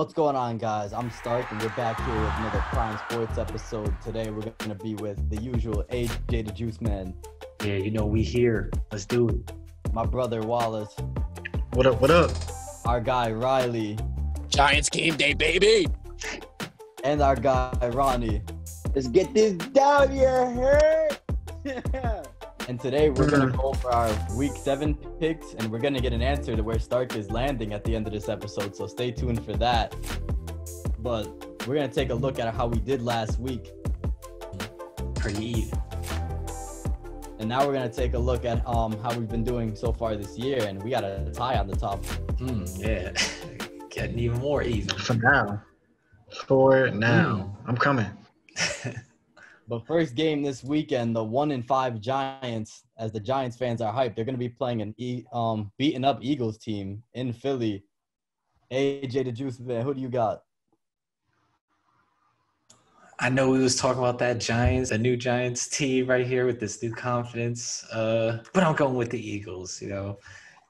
What's going on, guys? I'm Stark, and we're back here with another Prime Sports episode. Today, we're going to be with the usual AJ the Juice Man, Yeah, you know we here. Let's do it. my brother Wallace, What up? What up? our guy Reilly, Giants game day, baby. and our guy Ronnie. Let's get this down here, hurt. And today, we're going to go for our Week 7 picks, and we're going to get an answer to where Stark is landing at the end of this episode. So stay tuned for that. But we're going to take a look at how we did last week. Pretty even. And now we're gonna take a look at um how we've been doing so far this year, and we got a tie on the top. Hmm, yeah. Getting even more even. For now. For now. I'm coming. But first game this weekend, the one in five Giants, as the Giants fans are hyped, they're gonna be playing an e- um beaten up Eagles team in Philly. AJ the Juice Man, who do you got? I know we was talking about that Giants, the new Giants team right here with this new confidence. Uh, but I'm going with the Eagles. You know,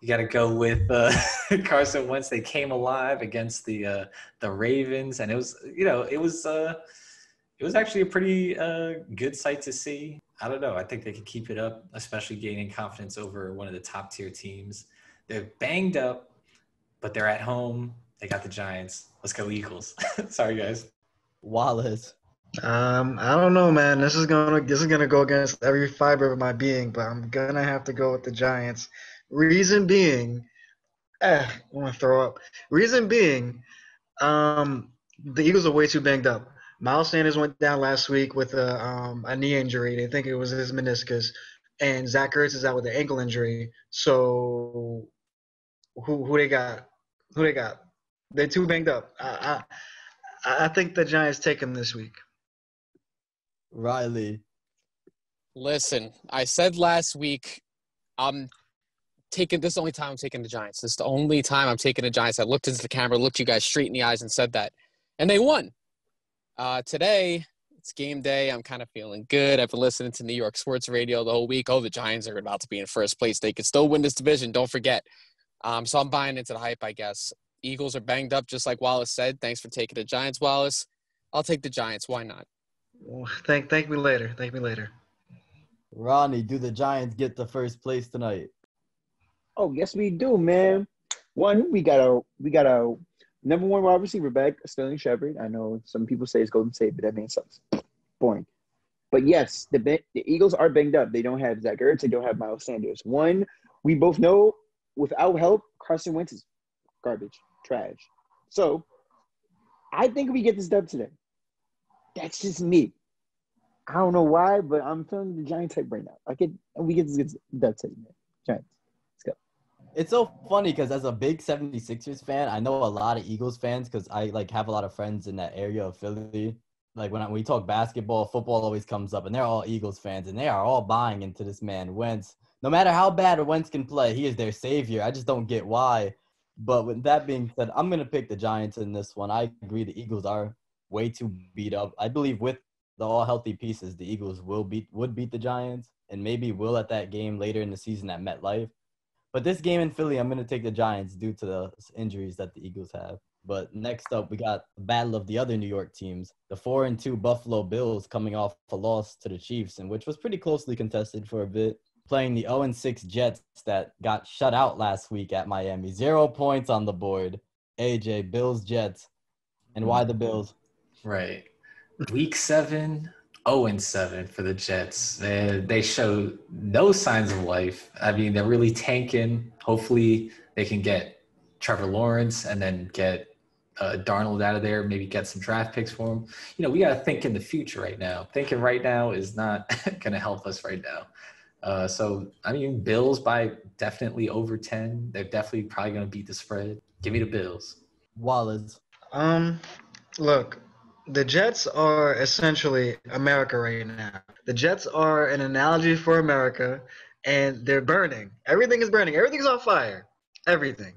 you got to go with uh, Carson Wentz. They came alive against the uh, the Ravens, and it was you know it was uh, it was actually a pretty uh, good sight to see. I don't know. I think they could keep it up, especially gaining confidence over one of the top tier teams. They're banged up, but they're at home. They got the Giants. Let's go Eagles. Sorry guys. Wallace. Um, I don't know, man. This is gonna this is gonna go against every fiber of my being, but I'm gonna have to go with the Giants. Reason being, eh, I want to throw up. Reason being, um, the Eagles are way too banged up. Miles Sanders went down last week with a um, a knee injury. They think it was his meniscus, and Zach Ertz is out with an ankle injury. So, who who they got? Who they got? They're too banged up. I I, I think the Giants take him this week. Reilly. Listen, I said last week, I'm taking this is the only time I'm taking the Giants. This is the only time I'm taking the Giants. I looked into the camera, looked you guys straight in the eyes, and said that, and they won. Uh, today, it's game day. I'm kind of feeling good. I've been listening to New York sports radio the whole week. Oh, the Giants are about to be in first place. They could still win this division. Don't forget. Um, so I'm buying into the hype, I guess. Eagles are banged up, just like Wallace said. Thanks for taking the Giants, Wallace. I'll take the Giants. Why not? Thank thank me later. Thank me later. Ronnie, do the Giants get the first place tonight? Oh, yes, we do, man. One, we got a we got a number one wide receiver back, Sterling Shepard. I know some people say it's Golden Tate, but that man sucks. Boring. But yes, the the Eagles are banged up. They don't have Zach Ertz. They don't have Miles Sanders. One, we both know without help, Carson Wentz is garbage, trash. So, I think we get this dub today. That's just me. I don't know why, but I'm feeling the Giants type right now. I get we get this dub today, man. Giants. It's so funny because as a big 76ers fan, I know a lot of Eagles fans because I like have a lot of friends in that area of Philly. Like when I, we talk basketball, football always comes up, and they're all Eagles fans, and they are all buying into this man Wentz. No matter how bad Wentz can play, he is their savior. I just don't get why. But with that being said, I'm gonna pick the Giants in this one. I agree the Eagles are way too beat up. I believe with the all healthy pieces, the Eagles will beat would beat the Giants, and maybe will at that game later in the season at MetLife. But this game in Philly, I'm going to take the Giants due to the injuries that the Eagles have. But next up, we got the battle of the other New York teams. The 4 and 2 Buffalo Bills coming off a loss to the Chiefs, and which was pretty closely contested for a bit. Playing the 0 and 6 Jets that got shut out last week at Miami. Zero points on the board. AJ, Bills, Jets. And why the Bills? Right. Week seven, 0 and 7 for the Jets. They, they show no signs of life. I mean, they're really tanking. Hopefully, they can get Trevor Lawrence and then get uh, Darnold out of there, maybe get some draft picks for him. You know, we got to think in the future right now. Thinking right now is not going to help us right now. Uh, so, I mean, Bills by definitely over 10. They're definitely probably going to beat the spread. Give me the Bills. Wallace. Um, look, the Jets are essentially America right now. The Jets are an analogy for America, and they're burning. Everything is burning. Everything's on fire. Everything.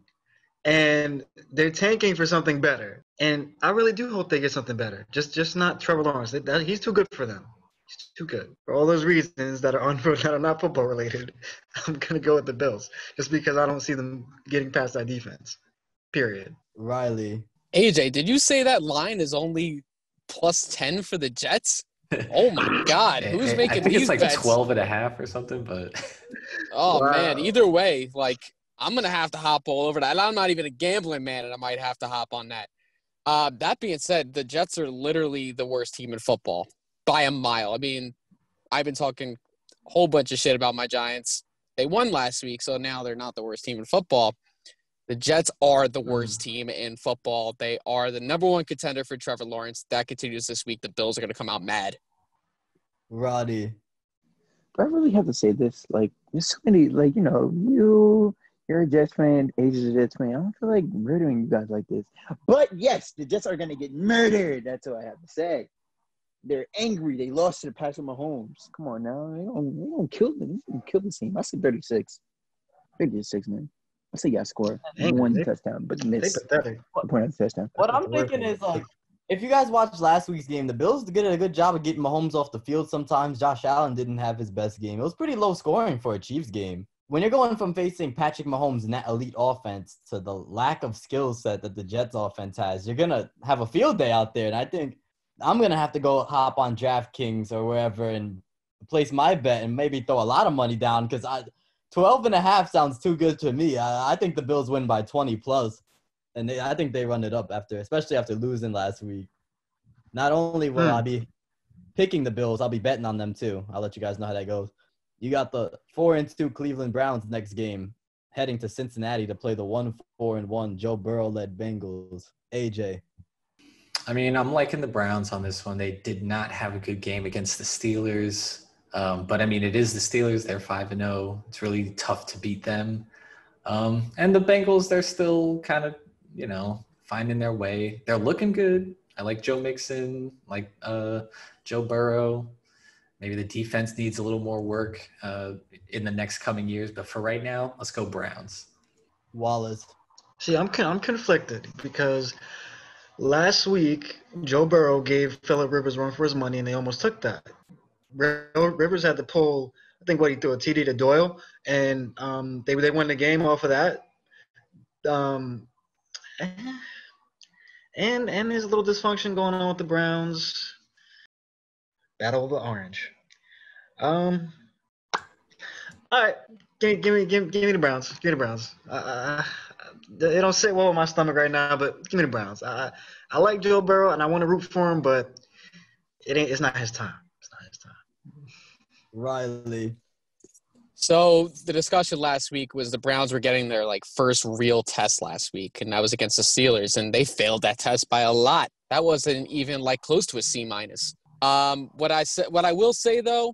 And they're tanking for something better. And I really do hope they get something better. Just, just not Trevor Lawrence. That- that- he's too good for them. He's too good for all those reasons that are on that are not football related. I'm gonna go with the Bills just because I don't see them getting past that defense. Period. Reilly. AJ, did you say that line is only plus 10 for the Jets? Oh my God. Who's I- I making think these it's like bets? 12 and a half or something, but Oh man, either way, like I'm gonna have to hop all over that. I'm not even a gambling man, and I might have to hop on that. Uh, that being said, the Jets are literally the worst team in football by a mile. I mean, I've been talking a whole bunch of shit about my Giants. They won last week, so now they're not the worst team in football. The Jets are the worst mm-hmm. team in football. They are the number one contender for Trevor Lawrence. That continues this week. The Bills are going to come out mad. Roddy. Do I really have to say this? Like, there's so many, like, you know, you, you're a Jets fan, Age is a Jets fan. I don't feel like murdering you guys like this. But yes, the Jets are going to get murdered. That's what I have to say. They're angry. They lost to the Patrick Mahomes. Come on now. They don't, they don't kill them. They don't kill the team. I said 36. 36, man. I say y'all score Dang, one they- touchdown, but They miss pathetic. point of the touchdown. What I'm thinking is like, if you guys watched last week's game, the Bills did a good job of getting Mahomes off the field. Sometimes Josh Allen didn't have his best game. It was pretty low scoring for a Chiefs game. When you're going from facing Patrick Mahomes and that elite offense to the lack of skill set that the Jets offense has, you're gonna have a field day out there. And I think I'm gonna have to go hop on DraftKings or wherever and place my bet and maybe throw a lot of money down because I 12 and a half sounds too good to me. I, I think the Bills win by 20 plus and they, I think they run it up after, especially after losing last week. Not only will Hmm. I be picking the Bills, I'll be betting on them too. I'll let you guys know how that goes. You got the four and two Cleveland Browns next game, heading to Cincinnati to play the one four and one Joe Burrow led Bengals. AJ, I mean, I'm liking the Browns on this one. They did not have a good game against the Steelers. Um, but I mean, it is the Steelers. They're 5 and 0. It's really tough to beat them. Um, and the Bengals, they're still kind of, you know, finding their way. They're looking good. I like Joe Mixon, like uh, Joe Burrow. Maybe the defense needs a little more work uh, in the next coming years. But for right now, let's go Browns. Wallace. See, I'm I'm conflicted because last week Joe Burrow gave Philip Rivers run for his money, and they almost took that. Ri- Rivers had to pull, I think, what he threw a TD to Doyle, and um, they they won the game off of that. Um, and and there's a little dysfunction going on with the Browns. Battle of the Orange. Um. All right, give, give me give, give me the Browns. Give me the Browns. Uh, it don't sit well with my stomach right now, but give me the Browns. I I like Joe Burrow and I want to root for him, but it ain't. It's not his time. It's not his time. Reilly. So the discussion last week was the Browns were getting their like first real test last week, and that was against the Steelers, and they failed that test by a lot. That wasn't even like close to a C minus. Um, what I said, what I will say though,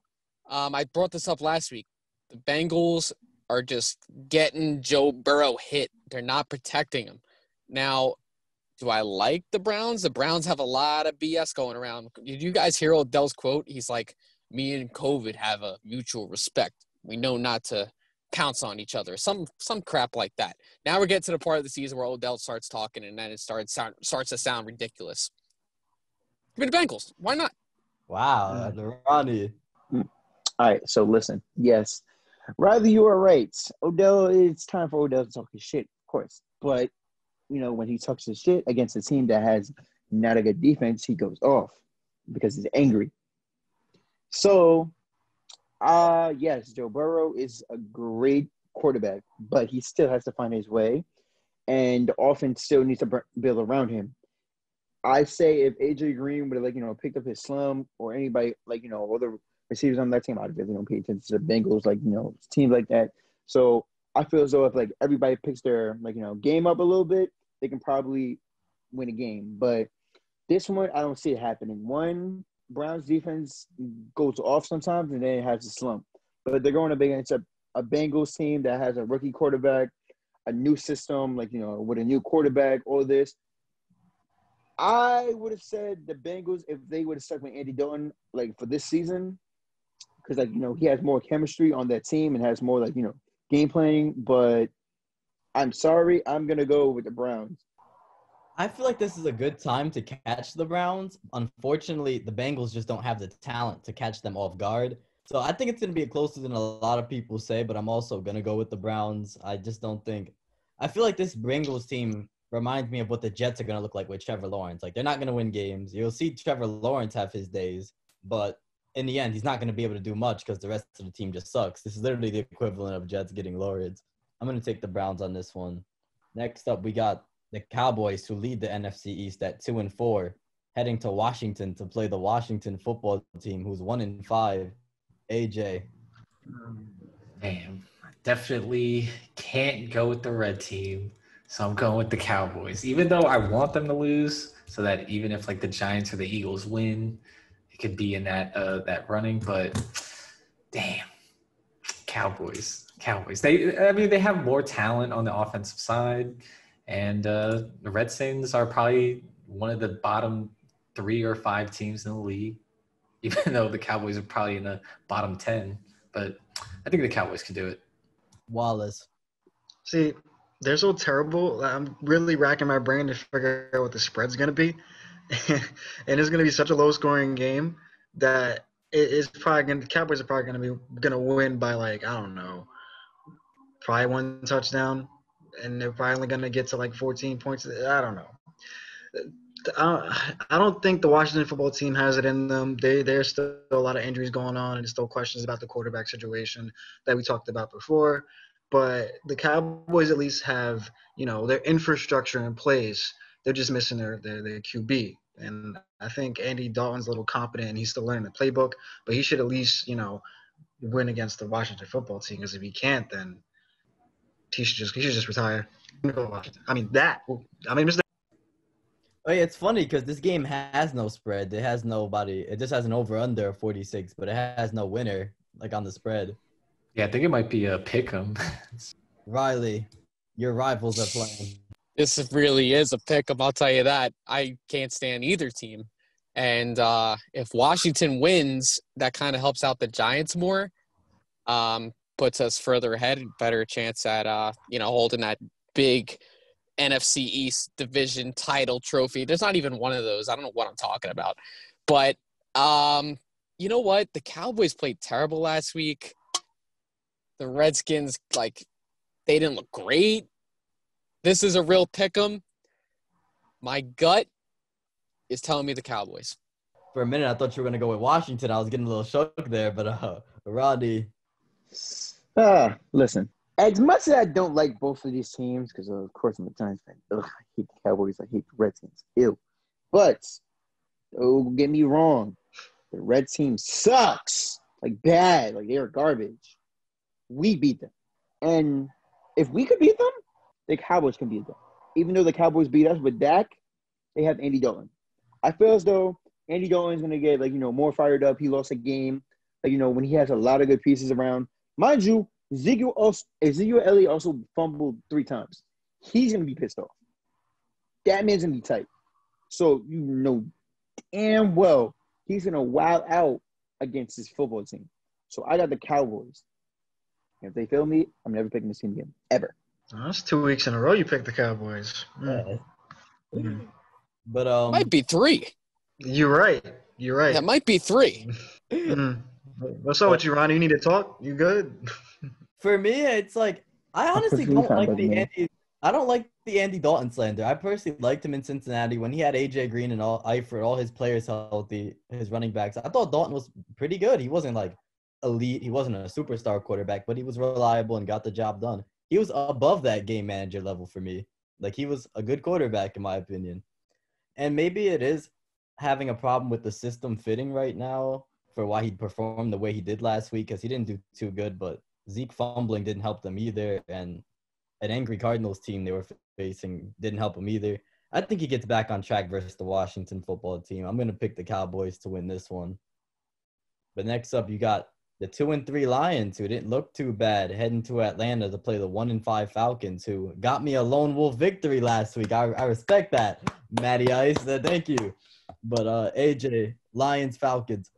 um, I brought this up last week. The Bengals are just getting Joe Burrow hit. They're not protecting him. Now, do I like the Browns? The Browns have a lot of BS going around. Did you guys hear Odell's quote? He's like, "Me and COVID have a mutual respect." we know not to pounce on each other. Some some crap like that. Now we're getting to the part of the season where Odell starts talking, and then it starts sound, starts to sound ridiculous. Give me the Bengals. Why not? Wow, mm. Ronnie. Mm. All right, so listen. Yes, Rather you are right. Odell, it's time for Odell to talk his shit, of course. But you know, when he talks his shit against a team that has not a good defense, he goes off because he's angry. So, uh yes, Joe Burrow is a great quarterback, but he still has to find his way, and offense still needs to build around him. I say if AJ Green would have like you know picked up his slum or anybody like you know other receivers on that team, I really don't pay attention to the Bengals like you know teams like that. So I feel as though if like everybody picks their like you know game up a little bit, they can probably win a game. But this one, I don't see it happening. One Browns defense goes off sometimes and then it has a slump. But they're going up against a, a Bengals team that has a rookie quarterback, a new system, like you know, with a new quarterback, all this. I would have said the Bengals if they would have stuck with Andy Dalton like for this season, because like you know he has more chemistry on that team and has more like you know game planning. But I'm sorry, I'm gonna go with the Browns. I feel like this is a good time to catch the Browns. Unfortunately, the Bengals just don't have the talent to catch them off guard. So I think it's going to be closer than a lot of people say, but I'm also going to go with the Browns. I just don't think. I feel like this Bengals team reminds me of what the Jets are going to look like with Trevor Lawrence. Like they're not going to win games. You'll see Trevor Lawrence have his days, but in the end, he's not going to be able to do much because the rest of the team just sucks. This is literally the equivalent of Jets getting Lawrence. I'm going to take the Browns on this one. Next up, we got the Cowboys who lead the NFC East at two and four, heading to Washington to play the Washington football team, who's one in five. AJ. Damn. definitely can't go with the red team. So I'm going with the Cowboys. Even though I want them to lose, so that even if like the Giants or the Eagles win, it could be in that uh that running, but damn. Cowboys. Cowboys. They I mean they have more talent on the offensive side. And uh the Redskins are probably one of the bottom three or five teams in the league, even though the Cowboys are probably in the bottom ten. But I think the Cowboys can do it. Wallace. See, they're so terrible. I'm really racking my brain to figure out what the spread's going to be. and it's going to be such a low scoring game that it is probably going to, the Cowboys are probably going to be going to win by like, I don't know, probably one touchdown. And they're finally going to get to like 14 points. I don't know. I don't, think the Washington football team has it in them. They there's still a lot of injuries going on, and still questions about the quarterback situation that we talked about before. But the Cowboys at least have you know their infrastructure in place. They're just missing their their, their QB, and I think Andy Dalton's a little competent, and he's still learning the playbook. But he should at least you know win against the Washington football team. Because if he can't, then he should just he should just retire. I mean that. I mean, Mr. Oh, yeah, it's funny because this game has no spread. It has nobody. It just has an over under of 46, but it has no winner like on the spread. Yeah, I think it might be a pick 'em. Reilly, your rivals are playing. This really is a pick 'em. I'll tell you that. I can't stand either team, and uh, if Washington wins, that kind of helps out the Giants more. Um, puts us further ahead, and better chance at uh, you know holding that big NFC East division title trophy. There's not even one of those. I don't know what I'm talking about. But um, you know what? The Cowboys played terrible last week. The Redskins, like, they didn't look great. This is a real pick 'em. My gut is telling me the Cowboys. For a minute, I thought you were gonna go with Washington. I was getting a little shook there, but uh, Rodney. Ah, listen. As much as I don't like both of these teams, because of course I'm a Giants fan. Ugh, I hate the Cowboys. I hate the Redskins. Ew. But don't get me wrong, the Red team sucks. Like bad. Like they are garbage. We beat them, and if we could beat them, the Cowboys can beat them. Even though the Cowboys beat us with Dak, they have Andy Dalton. I feel as though Andy Dalton's gonna get like you know more fired up. He lost a game, like you know when he has a lot of good pieces around. Mind you, Ezekiel also Ezekiel Elliott also fumbled three times. He's gonna be pissed off. That man's gonna be tight. So you know damn well he's gonna wild out against his football team. So I got the Cowboys. If they fail me, I'm never picking this team again. Ever. Oh, that's two weeks in a row you picked the Cowboys. Mm. Yeah. But um, Might be three. You're right. You're right. That might be three. Mm. What's up with you, Ronnie? You need to talk? You good? for me, it's like I honestly don't like the. Andy. I don't like the Andy Dalton slander. I personally liked him in Cincinnati when he had AJ Green and all Eifert, all his players healthy, his running backs. I thought Dalton was pretty good. He wasn't like elite. He wasn't a superstar quarterback, but he was reliable and got the job done. He was above that game manager level for me. Like he was a good quarterback in my opinion. And maybe it is having a problem with the system fitting right now for why he performed the way he did last week because he didn't do too good. But Zeke fumbling didn't help them either, and an angry Cardinals team they were facing didn't help him either. I think he gets back on track versus the Washington football team. I'm gonna pick the Cowboys to win this one. But next up, you got the two and three Lions, who didn't look too bad, heading to Atlanta to play the one and five Falcons, who got me a lone wolf victory last week. I, I respect that, Matty Ice. Uh, thank you. But uh, AJ, Lions, Falcons.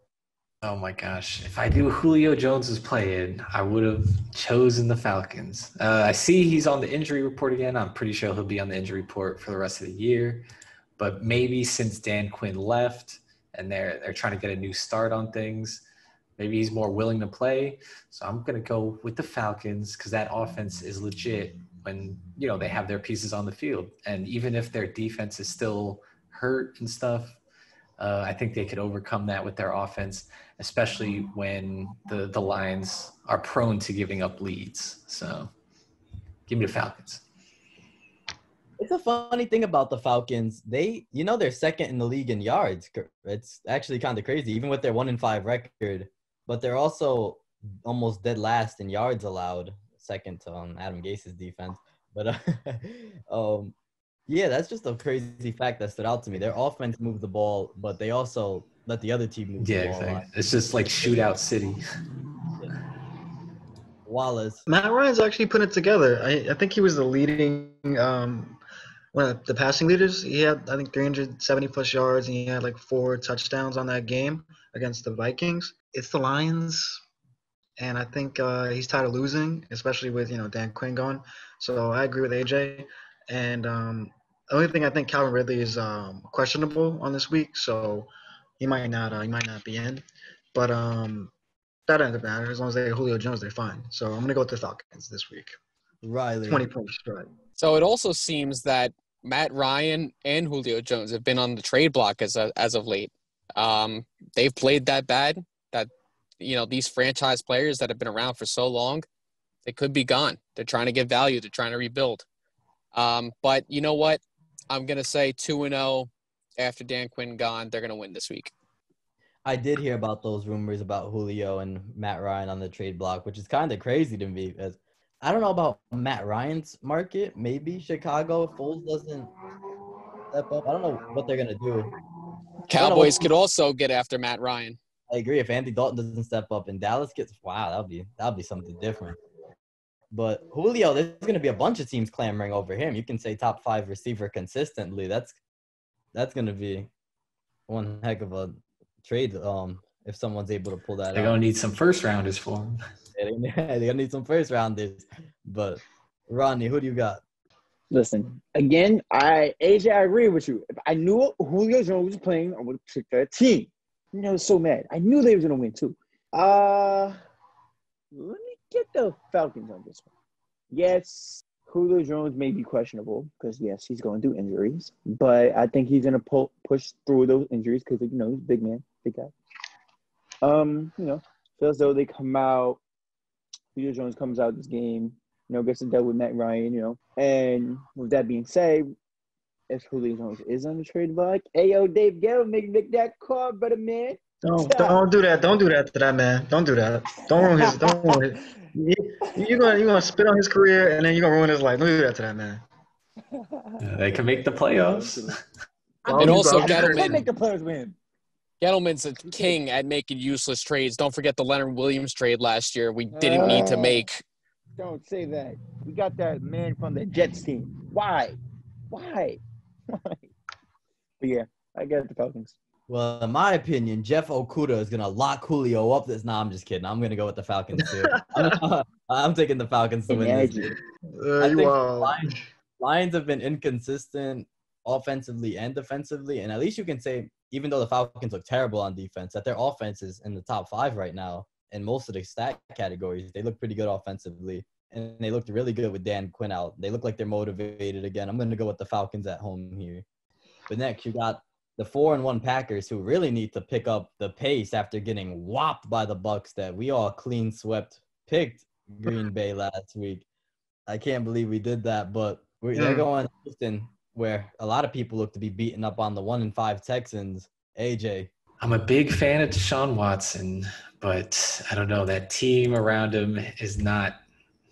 Oh my gosh. If I knew Julio Jones was playing, I would have chosen the Falcons. Uh, I see he's on the injury report again. I'm pretty sure he'll be on the injury report for the rest of the year. But maybe since Dan Quinn left and they're they're trying to get a new start on things, maybe he's more willing to play. So I'm gonna go with the Falcons because that offense is legit. when you know they have their pieces on the field. And even if their defense is still hurt and stuff, uh, I think they could overcome that with their offense, especially when the the Lions are prone to giving up leads. So, give me the Falcons. It's a funny thing about the Falcons. They, you know, they're second in the league in yards. It's actually kind of crazy, even with their one in five record. But they're also almost dead last in yards allowed, second to um, Adam Gase's defense. But uh, um, yeah, that's just a crazy fact that stood out to me. Their offense moved the ball, but they also let the other team move Yeah, the ball. a lot. exactly. It's just like shootout city. Wallace. Matt Ryan's actually putting it together. I, I think he was the leading um one of the passing leaders. He had I think 370 plus yards and he had like four touchdowns on that game against the Vikings. It's the Lions and I think uh, he's tired of losing, especially with you know Dan Quinn gone. So I agree with AJ. And um, the only thing I think Calvin Ridley is um, questionable on this week, so he might not uh, he might not be in. But um, that doesn't matter as long as they have Julio Jones, they're fine. So I'm gonna go with the Falcons this week. Reilly. 20 points straight. So it also seems that Matt Ryan and Julio Jones have been on the trade block as a, as of late. Um, they've played that bad that you know these franchise players that have been around for so long, they could be gone. They're trying to get value. They're trying to rebuild. Um, but you know what? I'm gonna say two and zero after Dan Quinn gone. They're gonna win this week. I did hear about those rumors about Julio and Matt Ryan on the trade block, which is kind of crazy to me because I don't know about Matt Ryan's market. Maybe Chicago, if Foles doesn't step up. I don't know what they're gonna do. Cowboys could also get after Matt Ryan. I agree. If Andy Dalton doesn't step up and Dallas gets wow, that'll be that'll be something different. But Julio, there's gonna be a bunch of teams clamoring over him. You can say top five receiver consistently. That's that's gonna be one heck of a trade. Um, if someone's able to pull that They're out. gonna need some first rounders for him. Yeah, they- They're gonna need some first rounders. But Rodney, who do you got? Listen, again, I AJ, I agree with you. If I knew Julio Jones was playing, I would have picked that team. You know, I was so mad. I knew they was gonna win too. Uh let me get the Falcons on this one. Yes, Julio Jones may be questionable because yes, he's going through injuries, but I think he's gonna pull push through those injuries because you know he's a big man, big guy. Um, you know, feels though they come out. Julio Jones comes out this game, you know, gets to deal with Matt Ryan, you know. And with that being said, if Julio Jones is on the trade block, hey yo, Dave Gale, make make that call, brother man. Don't don't do that. Don't do that to that man. Don't do that. Don't ruin his. Don't ruin his. You, you're gonna you're gonna spit on his career and then you're gonna ruin his life. Don't do that to that man. Uh, they can make the playoffs. And also Bro, Gettleman. Make the players win. Gettleman's a king at making useless trades. Don't forget the Leonard Williams trade last year. We didn't need to Uh, make. Don't say that. We got that man from the Jets team. Why? Why? Why? But yeah, I get the Falcons. Well, in my opinion, Jeff Okudah is gonna lock Julio up. This, nah, I'm just kidding. I'm gonna go with the Falcons too. I'm, I'm taking the Falcons to win this. Imagine. Uh, I think. Lions, Lions have been inconsistent offensively and defensively, and at least you can say, even though the Falcons look terrible on defense, that their offense is in the top five right now in most of the stat categories. They look pretty good offensively, and they looked really good with Dan Quinn out. They look like they're motivated again. I'm going to go with the Falcons at home here. But next, you got the four and one Packers, who really need to pick up the pace after getting whopped by the Bucks. That we all clean swept picked Green Bay last week. I can't believe we did that, but we, they're Mm. going to Houston, where a lot of people look to be beaten up on the one and five Texans. AJ, I'm a big fan of Deshaun Watson, but I don't know. That team around him is not,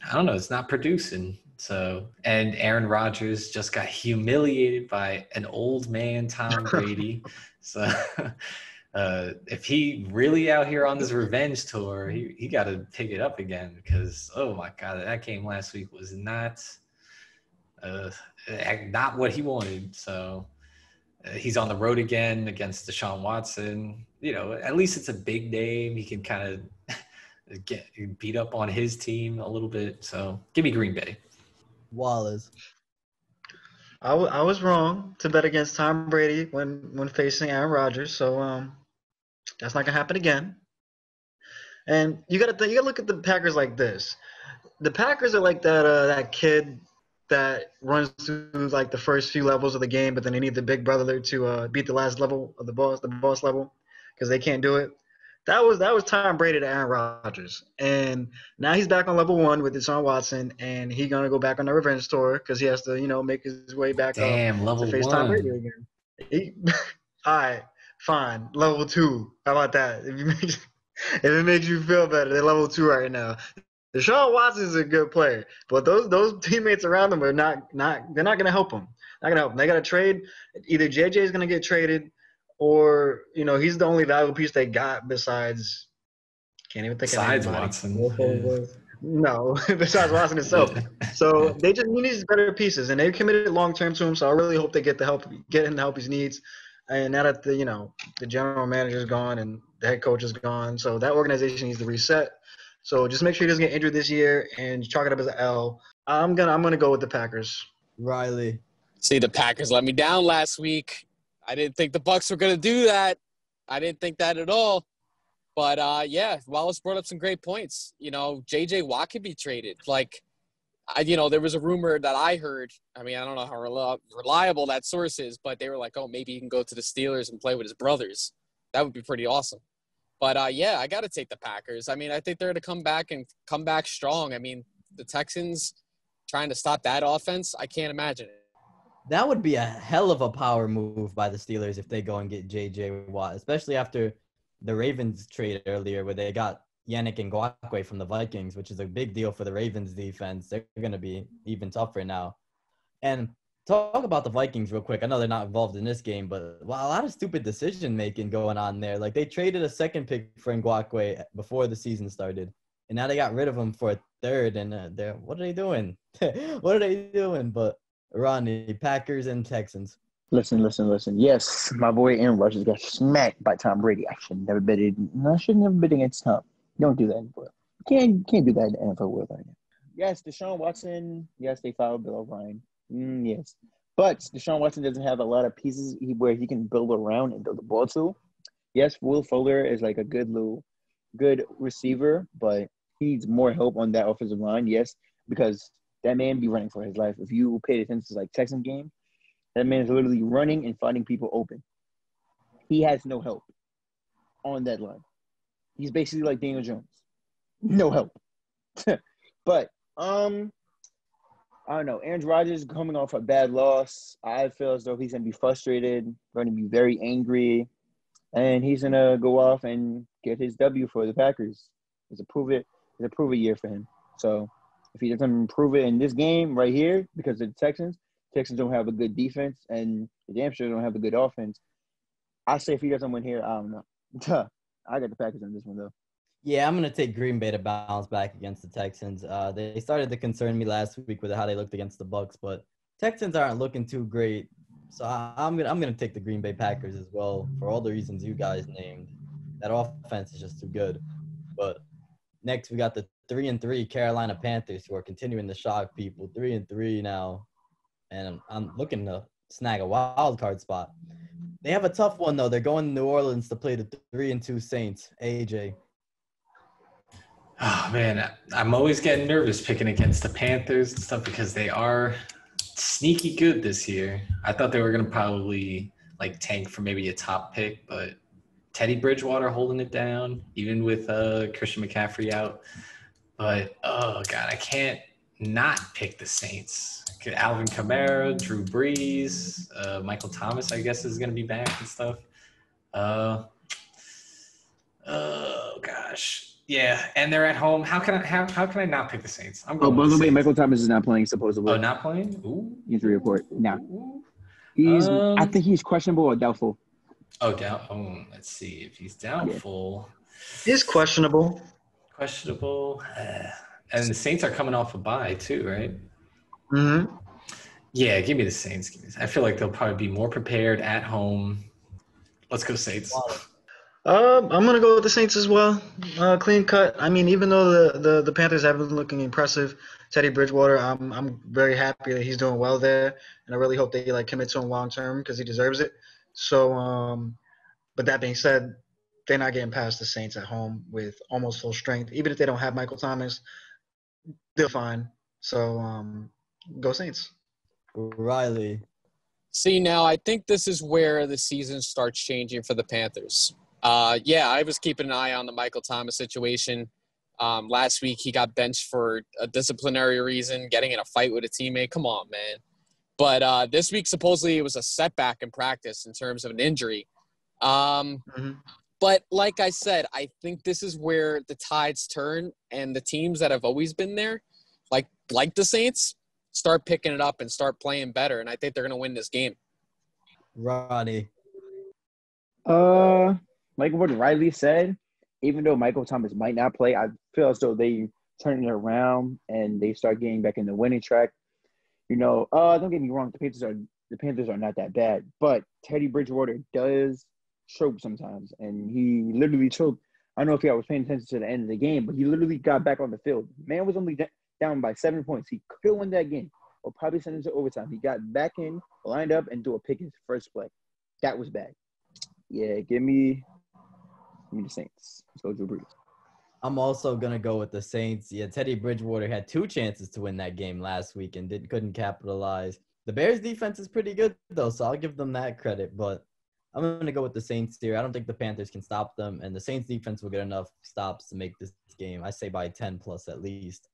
I don't know, it's not producing. So, and Aaron Rodgers just got humiliated by an old man, Tom Brady. so, uh, if he really out here on this revenge tour, he, he got to pick it up again because, oh my God, that game last week was not, uh, not what he wanted. So, uh, he's on the road again against Deshaun Watson. You know, at least it's a big name. He can kind of get beat up on his team a little bit. So give me Green Bay. Wallace. I, w- I was wrong to bet against Tom Brady when when facing Aaron Rodgers, so um, that's not gonna happen again. And you gotta th- you gotta look at the Packers like this. The Packers are like that uh, that kid that runs through like the first few levels of the game, but then they need the big brother to uh, beat the last level of the boss, the boss level, because they can't do it. That was that was Tom Brady to Aaron Rodgers, and now he's back on level one with Deshaun Watson, and he's gonna go back on the revenge tour because he has to, you know, make his way back up Damn, level to face Tom Brady one. again. He, all right, fine, level two. How about that? If, make, if it makes you feel better, they're level two right now. Deshaun Watson is a good player, but those those teammates around him are not not they're not gonna help him. Not gonna help him. They gotta trade. Either JJ is gonna get traded, or you know he's the only valuable piece they got besides. Can't even think Besides of anybody. Watson. No, besides Watson himself. So they just need these better pieces, and they committed long term to him. So I really hope they get the help, get him the help he needs. And now that the you know the general manager's gone and the head coach is gone, so that organization needs to reset. So just make sure he doesn't get injured this year and chalk it up as an L. I'm gonna I'm gonna go with the Packers. Reilly. See, the Packers let me down last week. I didn't think the Bucks were going to do that. I didn't think that at all. But uh, yeah, Wallace brought up some great points. You know, J.J. Watt could be traded. Like, I, you know, there was a rumor that I heard. I mean, I don't know how rel- reliable that source is, but they were like, oh, maybe he can go to the Steelers and play with his brothers. That would be pretty awesome. But uh, yeah, I got to take the Packers. I mean, I think they're going to come back and come back strong. I mean, the Texans trying to stop that offense, I can't imagine it. That would be a hell of a power move by the Steelers if they go and get JJ Watt, especially after the Ravens trade earlier where they got Yannick Ngakoue from the Vikings, which is a big deal for the Ravens defense. They're going to be even tougher now. And talk about the Vikings real quick. I know they're not involved in this game, but wow, a lot of stupid decision making going on there. Like they traded a second pick for Ngakoue before the season started, and now they got rid of him for a third. And uh, they're what are they doing? what are they doing? But Ronnie, Packers and Texans. Listen, listen, listen. Yes, my boy Aaron Rodgers got smacked by Tom Brady. I should never bet it. I should never bet against Tom. Don't do that in the Can't can't do that in the NFL world right now. Yes, Deshaun Watson. Yes, they filed Bill O'Brien. Mm, yes, but Deshaun Watson doesn't have a lot of pieces where he can build around and build the ball to. Yes, Will Fuller is like a good little, good receiver, but he needs more help on that offensive line. Yes, because that man be running for his life. If you pay attention to like Texan game, that man is literally running and finding people open. He has no help on that line. He's basically like Daniel Jones. No help. but um I don't know. Aaron Rodgers coming off a bad loss. I feel as though he's gonna be frustrated, going to be very angry, and he's gonna go off and get his W for the Packers. It's a prove it. It's a prove it year for him. So if he doesn't improve it in this game right here, because the Texans, Texans don't have a good defense, and the damn sure don't have a good offense. I say if he doesn't win here, I don't know. I got the Packers on this one though. Yeah, I'm gonna take Green Bay to bounce back against the Texans. Uh, they started to concern me last week with how they looked against the Bucks, but Texans aren't looking too great. So I, I'm gonna I'm gonna take the Green Bay Packers as well for all the reasons you guys named. That offense is just too good. But next we got the three and three Carolina Panthers who are continuing to shock people. Three and three now, and I'm, looking to snag a wild card spot. They have a tough one though. They're going to New Orleans to play the three and two Saints. AJ. Oh man, I'm always getting nervous picking against the Panthers and stuff because they are sneaky good this year. I thought they were gonna probably like tank for maybe a top pick, but Teddy Bridgewater holding it down, even with uh, Christian McCaffrey out. But oh god, I can't not pick the Saints. Alvin Kamara, Drew Brees, uh, Michael Thomas, I guess is gonna be back and stuff. Uh, oh gosh. Yeah, and they're at home. How can I how, how can I not pick the Saints? I'm Oh, going by with the way, Michael Thomas is not playing supposedly. Oh, not playing? Ooh. Injury report. No, he's. Um, I think he's questionable or doubtful. Oh, doubt. Oh, let's see if he's doubtful, He's questionable. Questionable, and the Saints are coming off a bye too, right? hmm Yeah, give me the Saints. Give me. I feel like they'll probably be more prepared at home. Let's go Saints. Um, I'm gonna go with the Saints as well. Uh, clean cut. I mean, even though the, the, the Panthers have been looking impressive, Teddy Bridgewater, I'm I'm very happy that he's doing well there, and I really hope they like commit to him long term because he deserves it. So, um, but that being said, they're not getting past the Saints at home with almost full strength. Even if they don't have Michael Thomas, they're fine. So, um, Go Saints. Reilly. See, now I think this is where the season starts changing for the Panthers. Uh, yeah, I was keeping an eye on the Michael Thomas situation. Um, last week, he got benched for a disciplinary reason, getting in a fight with a teammate. Come on, man. But uh, this week, supposedly, it was a setback in practice in terms of an injury. Um, Mhm. But like I said, I think this is where the tides turn, and the teams that have always been there, like like the Saints, start picking it up and start playing better. And I think they're going to win this game. Ronnie. Uh, like what Reilly said, even though Michael Thomas might not play, I feel as though they turn it around and they start getting back in the winning track. You know, uh, don't get me wrong, the Panthers are the Panthers are not that bad, but Teddy Bridgewater does choke sometimes, and he literally choked. I don't know if y'all was paying attention to the end of the game, but he literally got back on the field. Man was only down by seven points. He could have won that game, or probably sent it to overtime. He got back in, lined up, and do a pick his first play. That was bad. Yeah, give me, give me the Saints. Let's go, Drew Brees. I'm also gonna go with the Saints. Yeah, Teddy Bridgewater had two chances to win that game last week and didn't couldn't capitalize. The Bears defense is pretty good though, so I'll give them that credit. But I'm gonna go with the Saints here. I don't think the Panthers can stop them, and the Saints defense will get enough stops to make this game. I say by 10 plus at least.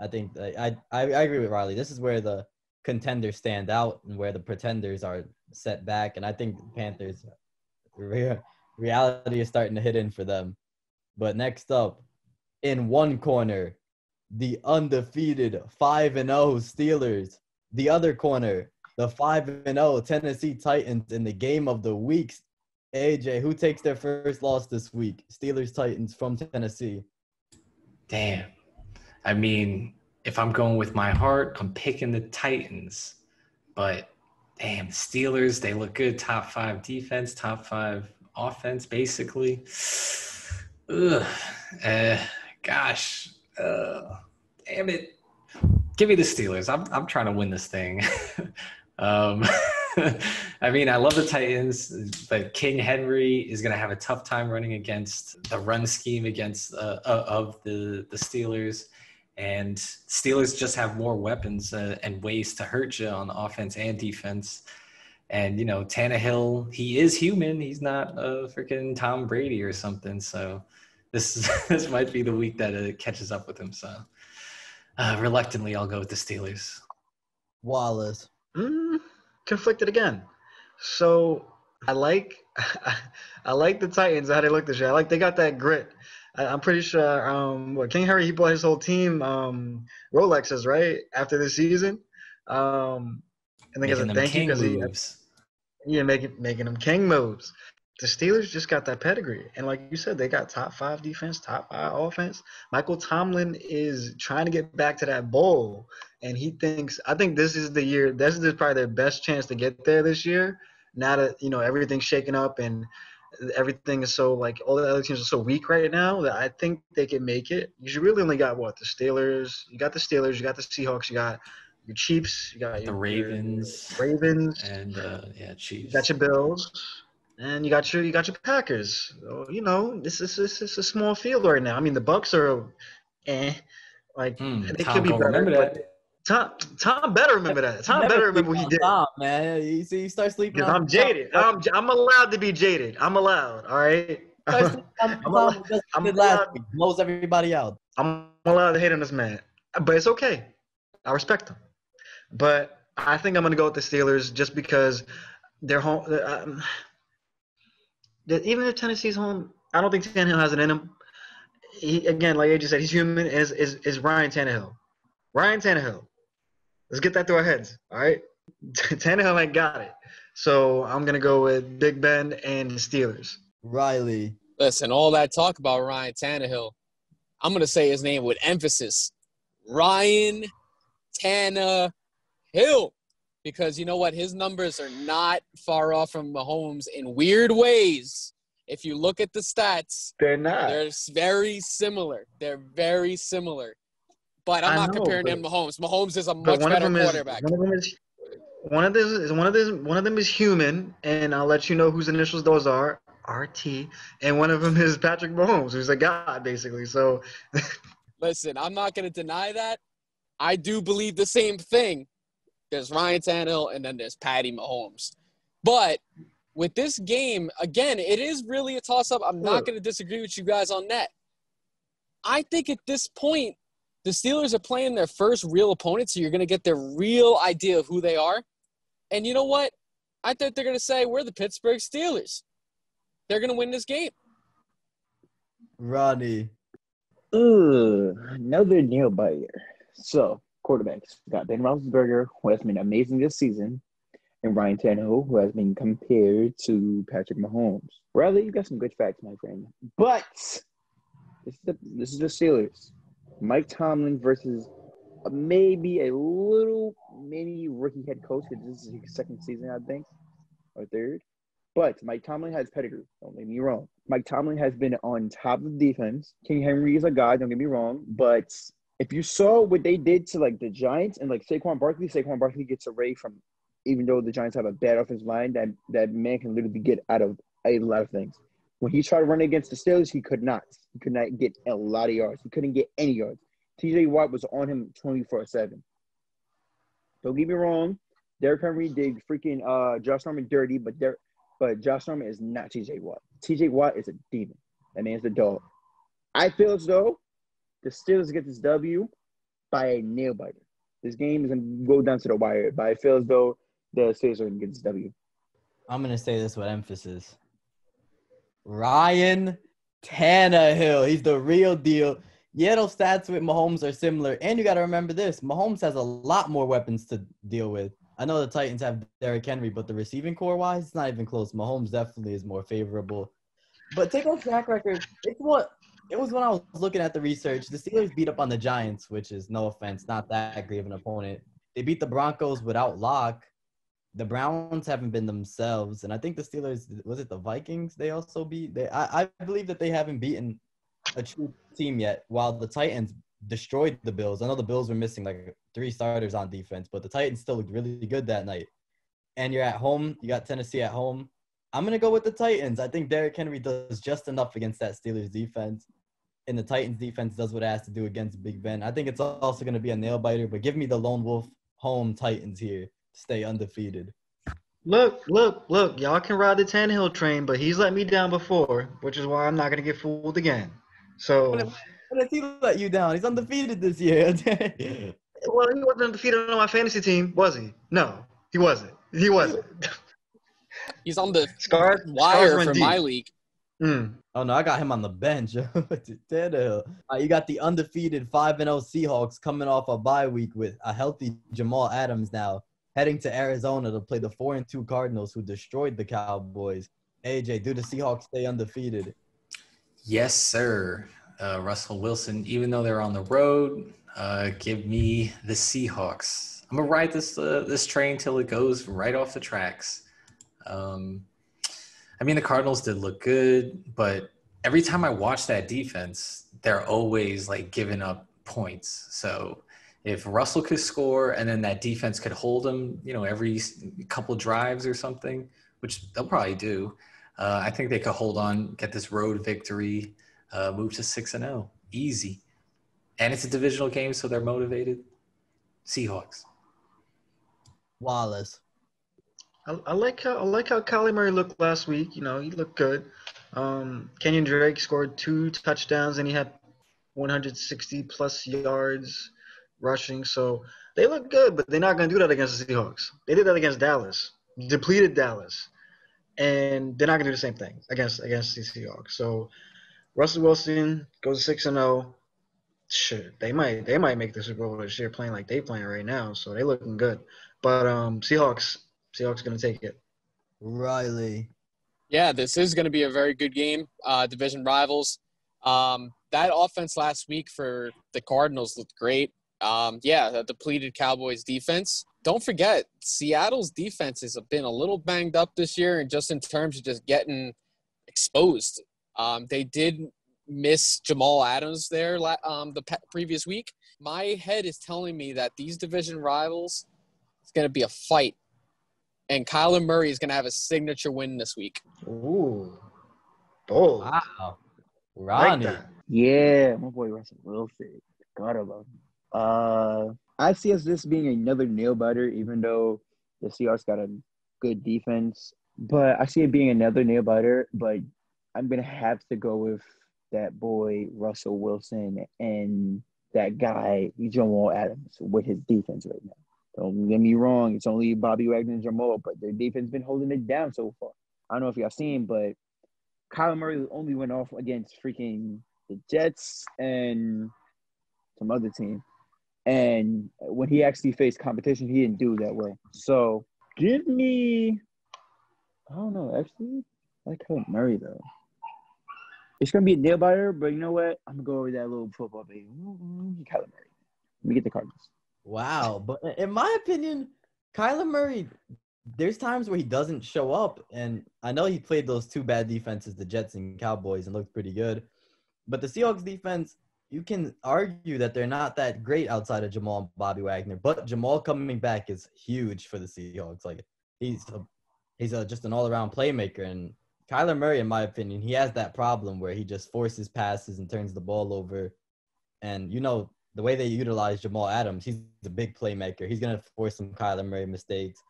I think I I, I agree with Reilly. This is where the contenders stand out and where the pretenders are set back, and I think the Panthers rea- reality is starting to hit in for them. But next up, in one corner, the undefeated 5 and 0 Steelers. The other corner, the 5 and 0 Tennessee Titans in the game of the week. AJ, who takes their first loss this week? Steelers Titans from Tennessee. Damn. I mean, if I'm going with my heart, I'm picking the Titans. But damn, Steelers, they look good. Top five defense, top five offense, basically. Ugh. Uh, gosh. Uh, damn it. Give me the Steelers. I'm, I'm trying to win this thing. um, I mean, I love the Titans, but King Henry is going to have a tough time running against the run scheme against uh, uh, of the the Steelers, and Steelers just have more weapons uh, and ways to hurt you on offense and defense. And you know, Tannehill, he is human. He's not a freaking Tom Brady or something. So this is, this might be the week that it catches up with him. So uh, reluctantly, I'll go with the Steelers. Wallace. Mm, conflicted again. So I like I like the Titans how they look this year. I like they got that grit. I, I'm pretty sure um what King Harry he bought his whole team um Rolexes right after this season. Um and they Making a thank you because he moves. yeah making making them king moves. The Steelers just got that pedigree, and like you said, they got top five defense, top five offense. Michael Tomlin is trying to get back to that bowl, and he thinks I think this is the year. This is probably their best chance to get there this year. Now that you know everything's shaken up and everything is so like all the other teams are so weak right now that I think they can make it. You really only got what the Steelers. You got the Steelers. You got the Seahawks. You got your Chiefs. You got The Ravens your Ravens. and uh, yeah, You Chiefs. got your Bills, and you got your you got your Packers. So, you know, this is this is a small field right now. I mean, the Bucks are, eh, like Hmm, they Tom could be better. remember that. Tom Tom better remember that. Tom Never better remember what he did. Tom, man. You see, you start sleeping. I'm Tom. jaded. I'm I'm allowed to be jaded. I'm allowed. All right. On I'm allowed- I'm allowed- Blows everybody out. I'm allowed to hate on this man, but it's okay. I respect him. But I think I'm gonna go with the Steelers just because they're home. Um, that even if Tennessee's home, I don't think Tannehill has it in him. He, again, like AJ said, he's human. Is is is Ryan Tannehill? Ryan Tannehill. Let's get that through our heads. All right, Tannehill ain't got it. So I'm gonna go with Big Ben and the Steelers. Reilly. Listen, all that talk about Ryan Tannehill, I'm gonna say his name with emphasis, Ryan Tannehill, because you know what, his numbers are not far off from Mahomes in weird ways. If you look at the stats, They're not. they're very similar. They're very similar. But I'm I not know, comparing him to Mahomes. Mahomes is a much better them is quarterback. one of them is one of this is one of this one of them is human, and I'll let you know whose initials those are. RT, and one of them is Patrick Mahomes, who's a god basically. So Listen, I'm not going to deny that. I do believe the same thing. There's Ryan Tannehill and then there's Patty Mahomes. But with this game, again, it is really a toss up. I'm not going to disagree with you guys on that. I think at this point, the Steelers are playing their first real opponent, so you're going to get their real idea of who they are. And you know what? I think they're going to say, We're the Pittsburgh Steelers. They're going to win this game. Ronnie. Ugh, another nail biter. So, quarterbacks. We got Ben Roethlisberger, who has been amazing this season, and Ryan Tannehill, who has been compared to Patrick Mahomes. Reilly, you got some good facts, my friend. But this is the this is the Steelers. Mike Tomlin versus maybe a little mini rookie head coach because this is his second season, I think, or third. But Mike Tomlin has pedigree. Don't get me wrong. Mike Tomlin has been on top of defense. King Henry is a guy. Don't get me wrong. But if you saw what they did to like the Giants and like Saquon Barkley, Saquon Barkley gets away from. Even though the Giants have a bad offensive line, that that man can literally get out of a lot of things. When he tried to run against the Steelers, he could not. He could not get a lot of yards. He couldn't get any yards. TJ Watt was on him 24 7. Don't get me wrong. Derrick Henry did freaking uh, Josh Norman dirty, but there, but Josh Norman is not TJ Watt. TJ Watt is a demon. That man's the dog. I feel as though the Steelers get this W by a nail biter. This game is gonna go down to the wire, but I feel as though the Steelers are gonna get this W. I'm gonna say this with emphasis. Ryan Tannehill. He's the real deal. Yeah, stats with Mahomes are similar. And you got to remember this Mahomes has a lot more weapons to deal with. I know the Titans have Derrick Henry, but the receiving corps wise, it's not even close. Mahomes definitely is more favorable. But take a track record. It's what it was when I was looking at the research. The Steelers beat up on the Giants, which is no offense, not that great of an opponent. They beat the Broncos without Lock. The Browns haven't been themselves, and I think the Steelers was it the Vikings they also beat. They I, I believe that they haven't beaten a true team yet. While the Titans destroyed the Bills. I know the Bills were missing like three starters on defense, but the Titans still looked really good that night. And you're at home. You got Tennessee at home. I'm gonna go with the Titans. I think Derrick Henry does just enough against that Steelers defense, and the Titans defense does what it has to do against Big Ben. I think it's also gonna be a nail biter, but give me the lone wolf home Titans here to stay undefeated. Look, look, look. Y'all can ride the Tannehill train, but he's let me down before, which is why I'm not gonna get fooled again. So, But if he let you down, he's undefeated this year. well, he wasn't undefeated on my fantasy team, was he? No, he wasn't. He wasn't. He's on the Scars, wire scars for deep. my league. Mm. Oh no, I got him on the bench. Uh, you got the undefeated five and zero Seahawks coming off a bye week with a healthy Jamal Adams now heading to Arizona to play the four and two Cardinals who destroyed the Cowboys. AJ, do the Seahawks stay undefeated? Yes, sir. Uh, Russell Wilson, even though they're on the road, uh, give me the Seahawks. I'm gonna ride this uh, this train till it goes right off the tracks. Um, I mean, the Cardinals did look good, but every time I watch that defense, they're always like giving up points. So if Russell could score and then that defense could hold him, you know, every couple drives or something, which they'll probably do, uh, I think they could hold on, get this road victory, uh, move to six and zero, easy. And it's a divisional game, so they're motivated. Seahawks. Wallace. I, I like how I like how Kyler Murray looked last week. You know, he looked good. Um, Kenyan Drake scored two touchdowns and he had 160 plus yards rushing. So they look good, but they're not going to do that against the Seahawks. They did that against Dallas, depleted Dallas, and they're not going to do the same thing against against the Seahawks. So Russell Wilson goes six and zero. Shit, they might they might make the Super Bowl this year playing like they playing right now. So they looking good. But um, Seahawks Seahawks gonna take it. Reilly. Yeah, this is going to be a very good game. Uh, division rivals. Um, that offense last week for the Cardinals looked great. Um, yeah, the depleted Cowboys defense. Don't forget, Seattle's defenses have been a little banged up this year, and just in terms of just getting exposed. Um, they did miss Jamal Adams there la- um, the pe- previous week. My head is telling me that these division rivals, it's going to be a fight, and Kyler Murray is going to have a signature win this week. Ooh, bold. Wow. Like Ronnie. that. Yeah, my boy Russell Wilson. God about him. Uh, I see us this being another nail biter, even though the Seahawks got a good defense. But I see it being another nail biter. But I'm gonna have to go with that boy Russell Wilson and that guy Jamal Adams with his defense right now. Don't get me wrong, it's only Bobby Wagner and Jamal, but their defense been holding it down so far. I don't know if y'all seen, but Kyler Murray only went off against freaking the Jets and some other team. And when he actually faced competition, he didn't do that well. So give me, I don't know, actually, I like Kyler Murray though. It's gonna be a nail biter, but you know what? I'm gonna go with that little football baby. Kyler Murray. Let me get the Cardinals. Wow, but in my opinion, Kyler Murray, there's times where he doesn't show up, and I know he played those two bad defenses, the Jets and Cowboys, and looked pretty good. But the Seahawks defense, you can argue that they're not that great outside of Jamal and Bobby Wagner. But Jamal coming back is huge for the Seahawks. Like he's a, he's a, just an all around playmaker, and Kyler Murray, in my opinion, he has that problem where he just forces passes and turns the ball over. And you know the way they utilize Jamal Adams, he's a big playmaker. He's gonna force some Kyler Murray mistakes.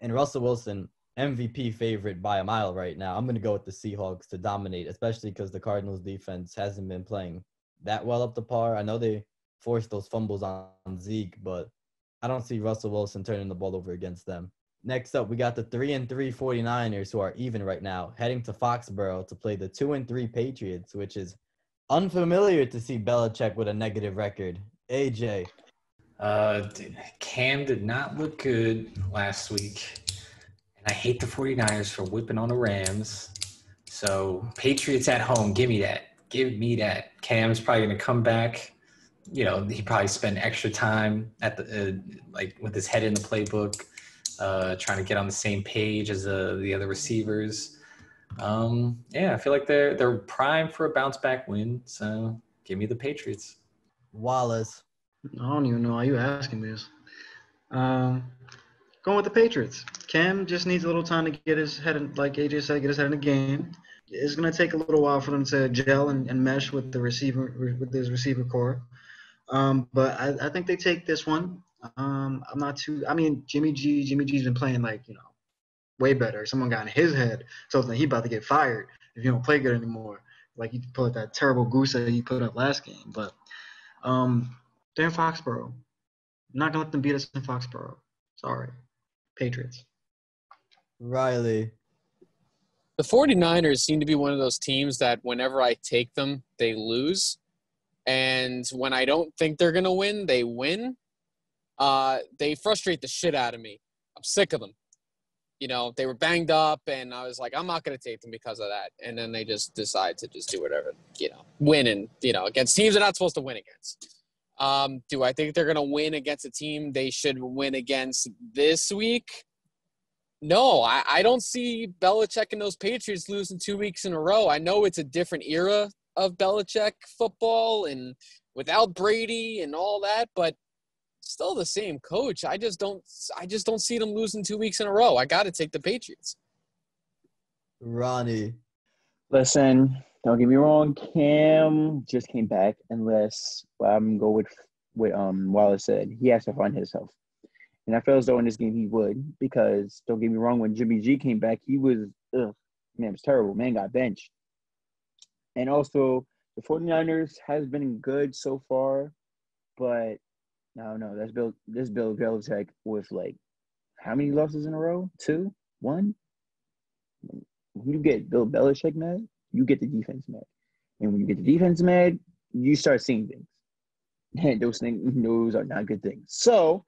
And Russell Wilson, MVP favorite by a mile right now. I'm gonna go with the Seahawks to dominate, especially because the Cardinals defense hasn't been playing that well up to par. I know they forced those fumbles on Zeke, but I don't see Russell Wilson turning the ball over against them. Next up, we got the 3 and 3 49ers who are even right now, heading to Foxborough to play the 2 and 3 Patriots, which is unfamiliar to see Belichick with a negative record. AJ. Uh, Cam did not look good last week. And I hate the 49ers for whipping on the Rams. So, Patriots at home, give me that. Give me that. Cam's probably going to come back. You know, he probably spent extra time at the, uh, like, with his head in the playbook, uh, trying to get on the same page as uh, the other receivers. Um, yeah, I feel like they're they're primed for a bounce back win. So, give me the Patriots. Wallace. I don't even know why you asking this. Um, going with the Patriots. Cam just needs a little time to get his head, in, like AJ said, get his head in the game. It's gonna take a little while for them to gel and, and mesh with the receiver with his receiver corps. Um, but I, I think they take this one. Um, I'm not too. I mean, Jimmy G. Jimmy G's been playing like you know, way better. Someone got in his head, so he about to get fired if you don't play good anymore. Like you put that terrible goose that he put up last game. But um, they're in Foxborough. I'm not gonna let them beat us in Foxborough. Sorry. Patriots. Reilly. The 49ers seem to be one of those teams that whenever I take them, they lose. And when I don't think they're going to win, they win. Uh, they frustrate the shit out of me. I'm sick of them. You know, they were banged up, and I was like, I'm not going to take them because of that. And then they just decide to just do whatever, you know, win and, you know, against teams they're not supposed to win against. Um, do I think they're going to win against a team they should win against this week? No, I, I don't see Belichick and those Patriots losing two weeks in a row. I know it's a different era of Belichick football and without Brady and all that, but still the same coach. I just don't I just don't see them losing two weeks in a row. I got to take the Patriots. Ronnie. Listen, don't get me wrong. Cam just came back, unless well, I'm go with what um Wallace said. He has to find himself, and I feel as though in this game he would because don't get me wrong. When Jimmy G came back, he was ugh, man, it was terrible. Man got benched, and also the 49ers has been good so far, but I don't. That's Bill. This Bill Belichick with like how many losses in a row? Two, one. When you get Bill Belichick mad, you get the defense mad. And when you get the defense mad, you start seeing things. And those things, those are not good things. So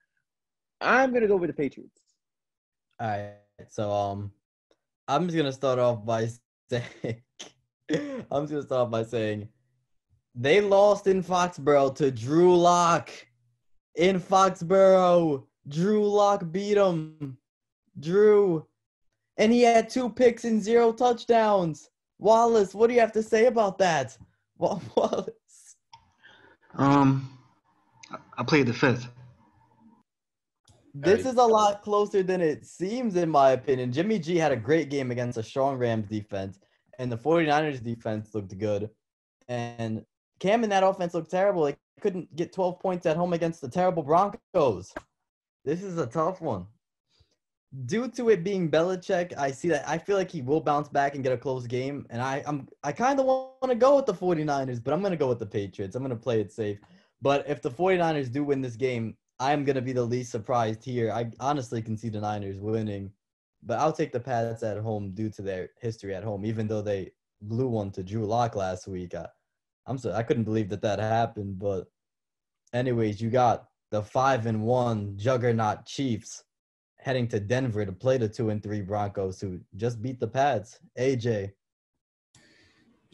I'm gonna go with the Patriots. All right. So um, I'm just gonna start off by saying, I'm just gonna start off by saying, they lost in Foxborough to Drew Lock. In Foxborough, Drew Lock beat him. Drew, and he had two picks and zero touchdowns. Wallace, what do you have to say about that? Wallace. Um, I played the fifth. This is a lot closer than it seems, in my opinion. Jimmy G had a great game against a strong Rams defense, and the 49ers defense looked good. And Cam and that offense looked terrible. They couldn't get 12 points at home against the terrible Broncos. This is a tough one. Due to it being Belichick, I see that I feel like he will bounce back and get a close game. And I, I'm I kind of want to go with the 49ers, but I'm gonna go with the Patriots. I'm gonna play it safe. But if the 49ers do win this game, I'm gonna be the least surprised here. I honestly can see the Niners winning, but I'll take the Pats at home due to their history at home. Even though they blew one to Drew Lock last week, I, I'm so I couldn't believe that that happened. But anyways, you got the five and one juggernaut Chiefs heading to Denver to play the two and three Broncos who just beat the Pats. AJ,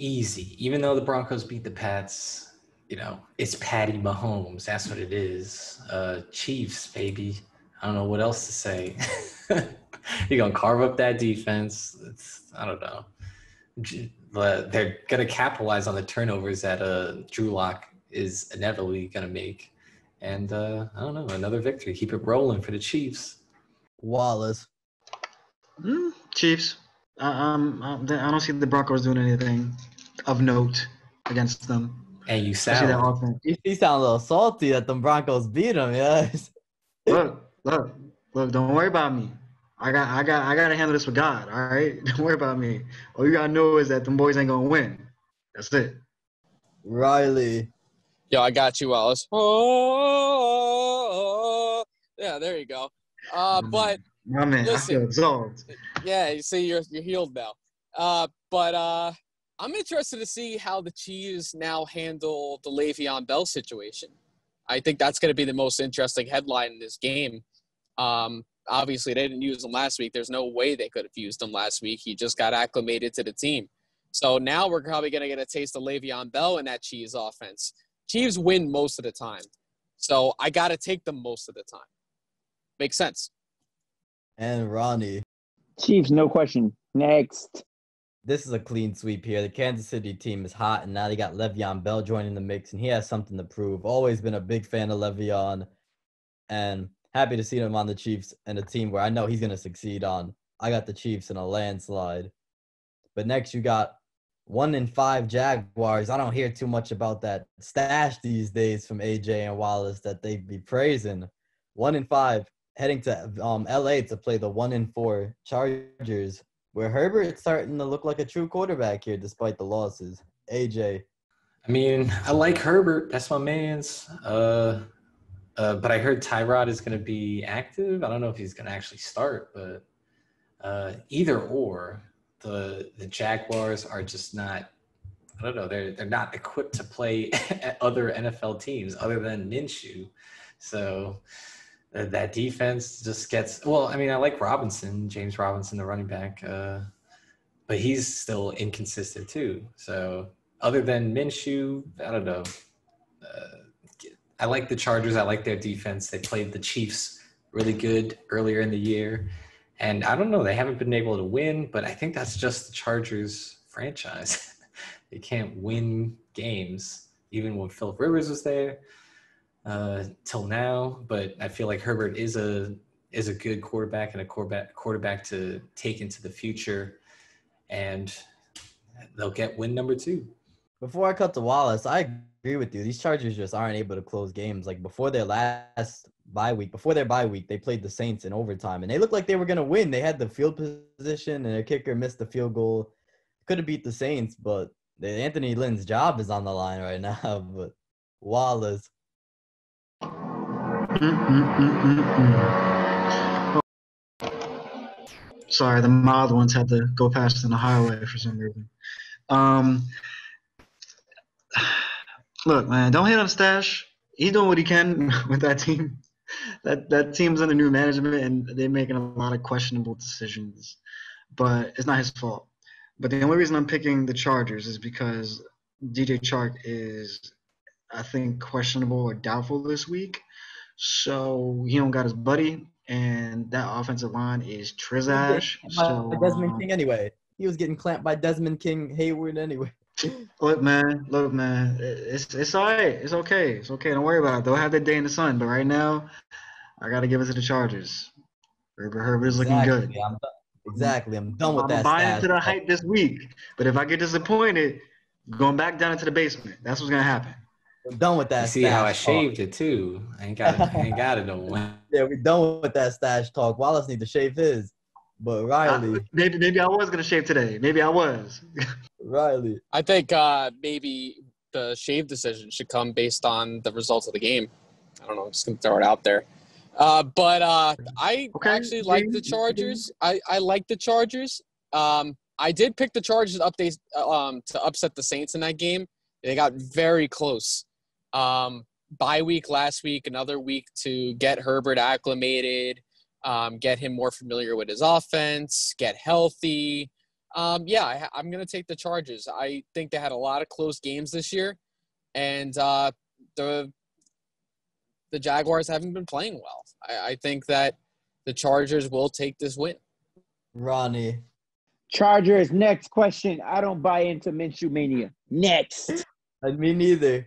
Easy. Even though the Broncos beat the Pats, you know, it's Patty Mahomes. That's what it is. Uh, Chiefs, baby. I don't know what else to say. You're gonna carve up that defense. It's, I don't know. J- but They're gonna capitalize on the turnovers that uh, Drew Lock is inevitably gonna make. And uh, I don't know, another victory. Keep it rolling for the Chiefs. Wallace. Mm, Chiefs. Uh, um, um, I don't see the Broncos doing anything of note against them. And you I that sound offense. You, you sound a little salty that the Broncos beat them, yes. Look, look, look. Don't worry about me. I got, I got, I got to handle this with God. All right. Don't worry about me. All you gotta know is that them boys ain't gonna win. That's it. Reilly. Yo, I got you, Wallace. Oh, yeah, there you go. Uh, but My man, I feel absolved. yeah, you see, you're you're healed now. Uh, but uh, I'm interested to see how the Chiefs now handle the Le'Veon Bell situation. I think that's going to be the most interesting headline in this game. Um, obviously, they didn't use him last week. There's no way they could have used him last week. He just got acclimated to the team. So now we're probably going to get a taste of Le'Veon Bell in that Chiefs offense. Chiefs win most of the time. So I got to take them most of the time. Makes sense. And Ronnie. Chiefs, no question. Next. This is a clean sweep here. The Kansas City team is hot, and now they got Le'Veon Bell joining the mix, and he has something to prove. Always been a big fan of Le'Veon, and happy to see him on the Chiefs and a team where I know he's going to succeed on. I got the Chiefs in a landslide. But next, you got one in five Jaguars. I don't hear too much about that stash these days from AJ and Wallace that they be praising. One in five heading to um, LA to play the one in four Chargers, where Herbert's starting to look like a true quarterback here despite the losses. AJ, I mean, I like Herbert. That's my man's. Uh, uh, but I heard Tyrod is going to be active. I don't know if he's going to actually start, but uh, either or, the the Jaguars are just not. I don't know. They're they're not equipped to play other NFL teams other than Minshew. So uh, that defense just gets. Well, I mean, I like Robinson, James Robinson, the running back, uh, but he's still inconsistent too. So other than Minshew, I don't know. I like the Chargers. I like their defense. They played the Chiefs really good earlier in the year. And I don't know, they haven't been able to win, but I think that's just the Chargers franchise. they can't win games, even when Philip Rivers was there uh, till now. But I feel like Herbert is a is a good quarterback and a quarterback quarterback to take into the future, and they'll get win number two. Before I cut to Wallace, I agree with you. These Chargers just aren't able to close games. Like before their last bye week, before their bye week, they played the Saints in overtime, and they looked like they were gonna win. They had the field position, and their kicker missed the field goal. Could have beat the Saints, but Anthony Lynn's job is on the line right now. But Wallace. Sorry, the mild ones had to go past on the highway for some reason. Um, look, man, don't hate on Stash. He's doing what he can with that team. That that team's under new management, and they're making a lot of questionable decisions. But it's not his fault. But the only reason I'm picking the Chargers is because DJ Chark is, I think, questionable or doubtful this week. So he don't got his buddy, and that offensive line is Trizash. So Desmond um, King anyway. He was getting clamped by Desmond King Hayward anyway. Look, man, look, man, it's it's all right. It's okay. It's okay. Don't worry about it. They'll have their day in the sun. But right now, I got to give it to the Chargers. Herbert Herbert is looking good. Exactly, I'm done. Exactly, I'm done with that. I'm buying stash. into the hype this week. But if I get disappointed, going back down into the basement. That's what's gonna happen. We're done with that. You see how I stash talk. shaved it too. I ain't got it. I ain't got it no more. Yeah, we're done with that stash talk. Wallace need to shave his. But Reilly, I- maybe maybe I was gonna shave today. Maybe I was. Reilly. I think uh, maybe the shave decision should come based on the results of the game. I don't know. I'm just gonna throw it out there. Uh, but uh, I Okay, actually like the Chargers. I, I like the Chargers. Um, I did pick the Chargers to update um, to upset the Saints in that game. They got very close. Um, bye week last week, another week to get Herbert acclimated, um, get him more familiar with his offense, get healthy. Um, yeah, I, I'm going to take the Chargers. I think they had a lot of close games this year, and uh, the the Jaguars haven't been playing well. I, I think that the Chargers will take this win. Ronnie. Chargers. Next question. I don't buy into Minshew mania. Next. Uh, Me neither.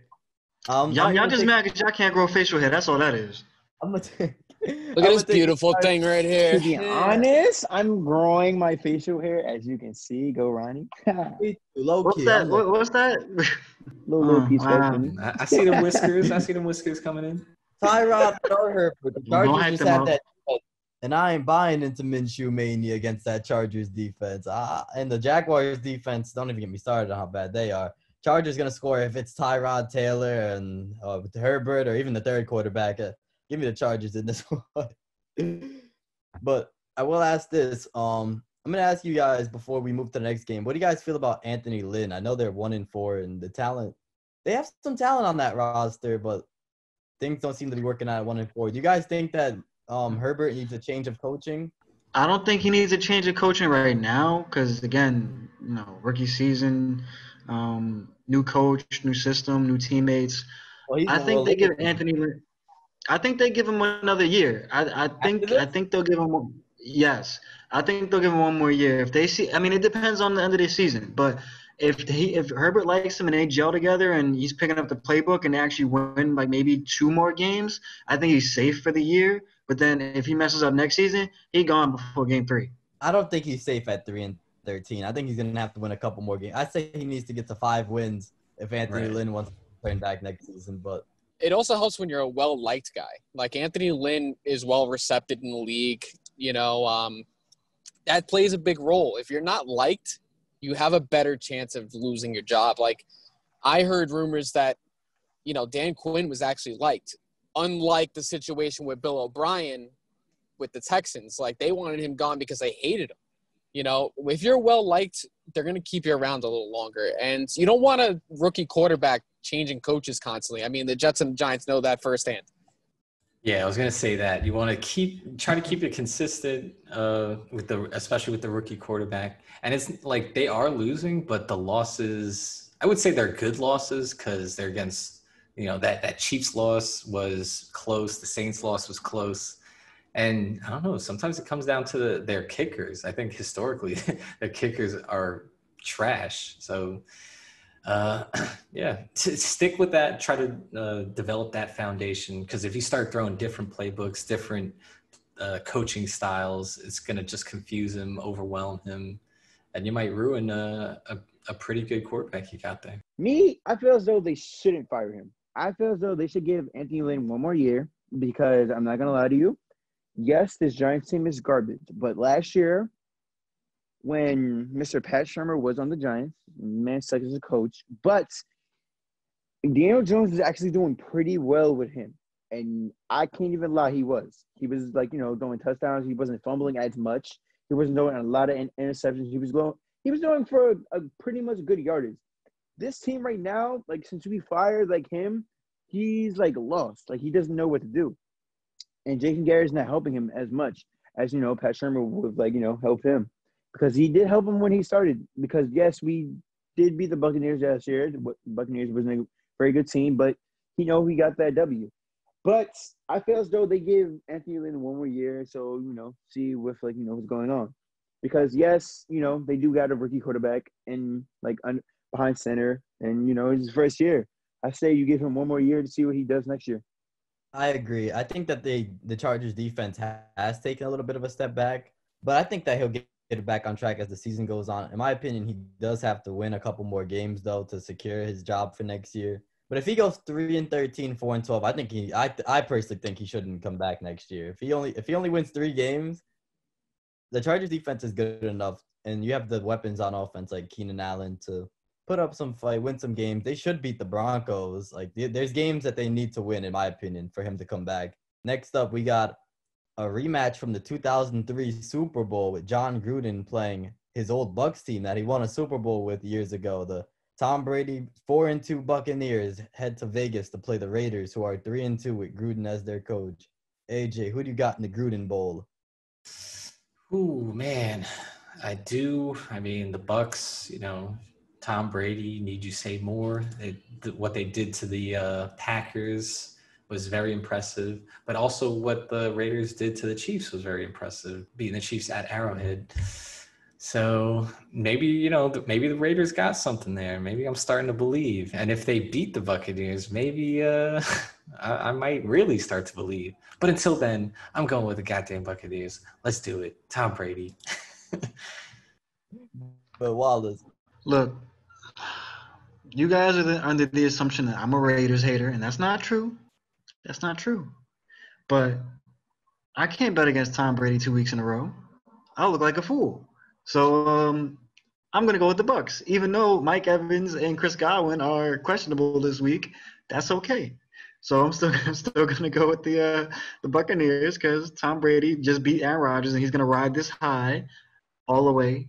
Um, Y'all, I'm y'all just take- mad because y'all can't grow facial hair. That's all that is. I'm gonna take, Look at this beautiful thing right here. To be honest, I'm growing my facial hair, as you can see. Go, Ronnie. Low What's key. that? I'm like, what's that? little Oh, piece wow. right. I, I see the whiskers. I see the whiskers coming in. Tyrod or Herbert. The Chargers just had up. that. And I ain't buying into Minshew mania against that Chargers defense. Ah, and the Jaguars defense, don't even get me started on how bad they are. Chargers gonna score if it's Tyrod Taylor and uh, with Herbert or even the third quarterback. Uh, give me the Chargers in this one. but I will ask this. Um, I'm gonna ask you guys before we move to the next game. What do you guys feel about Anthony Lynn? I know they're one in four, and the talent. They have some talent on that roster, but things don't seem to be working out at one and four. Do you guys think that um, Herbert needs a change of coaching? I don't think he needs a change of coaching right now because again, you know, rookie season, um, new coach, new system, new teammates. Well, I think they give. Anthony. Lynn- I think they give him another year. I, I think? I think they'll give him. Yes, I think they'll give him one more year. If they see, I mean, it depends on the end of the season. But if he, if Herbert likes him and they gel together and he's picking up the playbook and they actually win like maybe two more games, I think he's safe for the year. But then if he messes up next season, he gone before game three. I don't think he's safe at three and thirteen. I think he's gonna have to win a couple more games. I say he needs to get to five wins if Anthony Right. Lynn wants to turn back next season. But it also helps when you're a well liked guy. Like Anthony Lynn is well received in the league. You know, um, that plays a big role. If you're not liked, you have a better chance of losing your job. Like I heard rumors that, you know, Dan Quinn was actually liked, unlike the situation with Bill O'Brien with the Texans. Like they wanted him gone because they hated him. You know, if you're well liked, they're going to keep you around a little longer. And you don't want a rookie quarterback changing coaches constantly. I mean, the Jets and Giants know that firsthand. Yeah, I was gonna say that you want to keep try to keep it consistent uh, with the especially with the rookie quarterback, and it's like they are losing, but the losses I would say they're good losses because they're against you know that that Chiefs loss was close, the Saints loss was close, and I don't know. Sometimes it comes down to the, their kickers. I think historically their kickers are trash. So uh, yeah, t- stick with that. Try to uh, develop that foundation because if you start throwing different playbooks, different uh, coaching styles, it's gonna just confuse him, overwhelm him, and you might ruin a, a, a pretty good quarterback you got there. Me, I feel as though they shouldn't fire him. I feel as though they should give Anthony Lynn one more year because I'm not gonna lie to you. Yes, this Giants team is garbage, but last year, when Mr. Pat Shurmur was on the Giants, man sucks as a coach, but Daniel Jones was actually doing pretty well with him, and I can't even lie, he was. He was like you know throwing touchdowns. He wasn't fumbling as much. He wasn't doing a lot of in- interceptions. He was going. He was doing for a, a pretty much good yardage this team right now, like since we fired like him, he's like lost. Like he doesn't know what to do. And Jason Garrett's not helping him as much as you know Pat Shurmur would like, you know, help him. Because he did help him when he started. Because yes, we did beat the Buccaneers last year. The Buccaneers wasn't a very good team, but you know, he got that W. But I feel as though they give Anthony Lynn one more year, so you know, see with like you know what's going on. Because yes, you know they do got a rookie quarterback and like un- behind center, and you know it's his first year. I say you give him one more year to see what he does next year. I agree. I think that they the Chargers defense has taken a little bit of a step back, but I think that he'll get it back on track as the season goes on. In my opinion, he does have to win a couple more games though to secure his job for next year. But if he goes three and 13, four and 12, I think he, I, I personally think he shouldn't come back next year. If he only, if he only wins three games, the Chargers defense is good enough, and you have the weapons on offense like Keenan Allen to put up some fight, win some games. They should beat the Broncos. Like there's games that they need to win, in my opinion, for him to come back. Next up, we got a rematch from the 2003 Super Bowl with Jon Gruden playing his old Bucs team that he won a Super Bowl with years ago. The Tom Brady four and two Buccaneers head to Vegas to play the Raiders, who are three and two with Gruden as their coach. AJ, who do you got in the Gruden Bowl? Ooh, man. I do. I mean, the Bucs, you know, Tom Brady, need you say more? They, th- what they did to the uh, Packers was very impressive, but also what the Raiders did to the Chiefs was very impressive, beating the Chiefs at Arrowhead. So maybe you know, maybe the Raiders got something there. Maybe I'm starting to believe. And if they beat the Buccaneers, maybe uh, I-, I might really start to believe. But until then, I'm going with the goddamn Buccaneers. Let's do it, Tom Brady. But Wallace, Look, you guys are the, under the assumption that I'm a Raiders hater, and that's not true. That's not true. But I can't bet against Tom Brady two weeks in a row. I'll look like a fool. So um, I'm gonna go with the Bucs, even though Mike Evans and Chris Godwin are questionable this week. That's okay. So I'm still I'm still gonna go with the uh, the Buccaneers because Tom Brady just beat Aaron Rodgers, and he's gonna ride this high all the way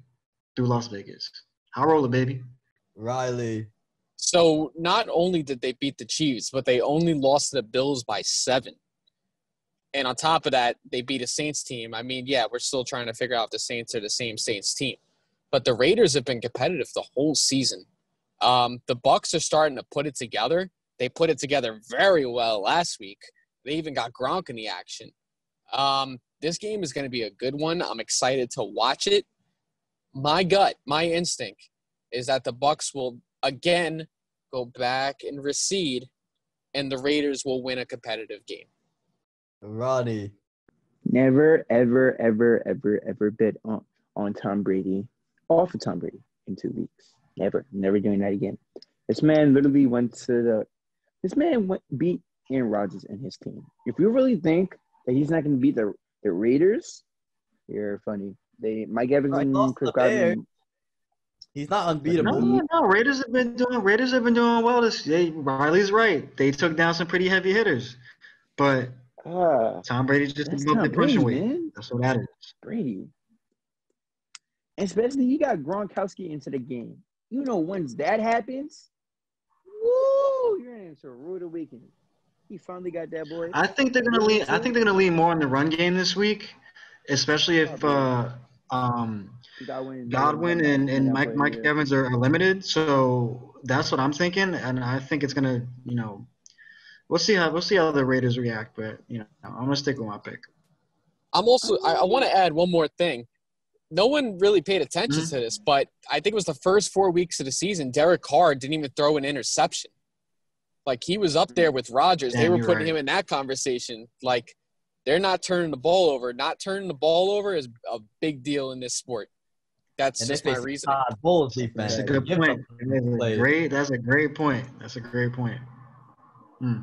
through Las Vegas. I'll roll it, baby. Reilly, So not only did they beat the Chiefs, but they only lost to the Bills by seven. And on top of that, they beat a Saints team. I mean, yeah, we're still trying to figure out if the Saints are the same Saints team. But the Raiders have been competitive the whole season. Um, the Bucs are starting to put it together. They put it together very well last week. They even got Gronk in the action. Um, this game is going to be a good one. I'm excited to watch it. My gut, my instinct is that the Bucs will again go back and recede, and the Raiders will win a competitive game. Ronnie, Never, ever, ever, ever, ever bet on, on Tom Brady, off of Tom Brady in two weeks. Never, never doing that again. This man literally went to the. This man went beat Aaron Rodgers and his team. If you really think that he's not going to beat the the Raiders, you're funny. They Mike Evans and Chris. Godwin. He's not unbeatable. no, no. Raiders have been doing. Raiders have been doing well. This. They, Reilly's right. They took down some pretty heavy hitters, but Ah, Tom Brady's just that's above Tom the punching Brady, weight. That's what that is. Brady. Especially you got Gronkowski into the game. You know, once that happens, woo, you're into a rude awakening. He finally got that boy. I think they're gonna lean. I think they're gonna lean more on the run game this week, especially if uh, um, Godwin, Godwin and, and that Mike Mike yeah. Evans are, are limited. So that's what I'm thinking, and I think it's gonna, you know, we'll see how we'll see how the Raiders react. But you know, I'm gonna stick with my pick. I'm also I, I want to add one more thing. No one really paid attention Mhm. to this, but I think it was the first four weeks of the season. Derek Carr didn't even throw an interception. Like he was up there with Rodgers. they were putting right. him in that conversation. Like they're not turning the ball over. Not turning the ball over is a big deal in this sport. That's And just my they reasoning. Todd defense, That's a good point. That's a great. That's a great point. That's a great point. Hmm.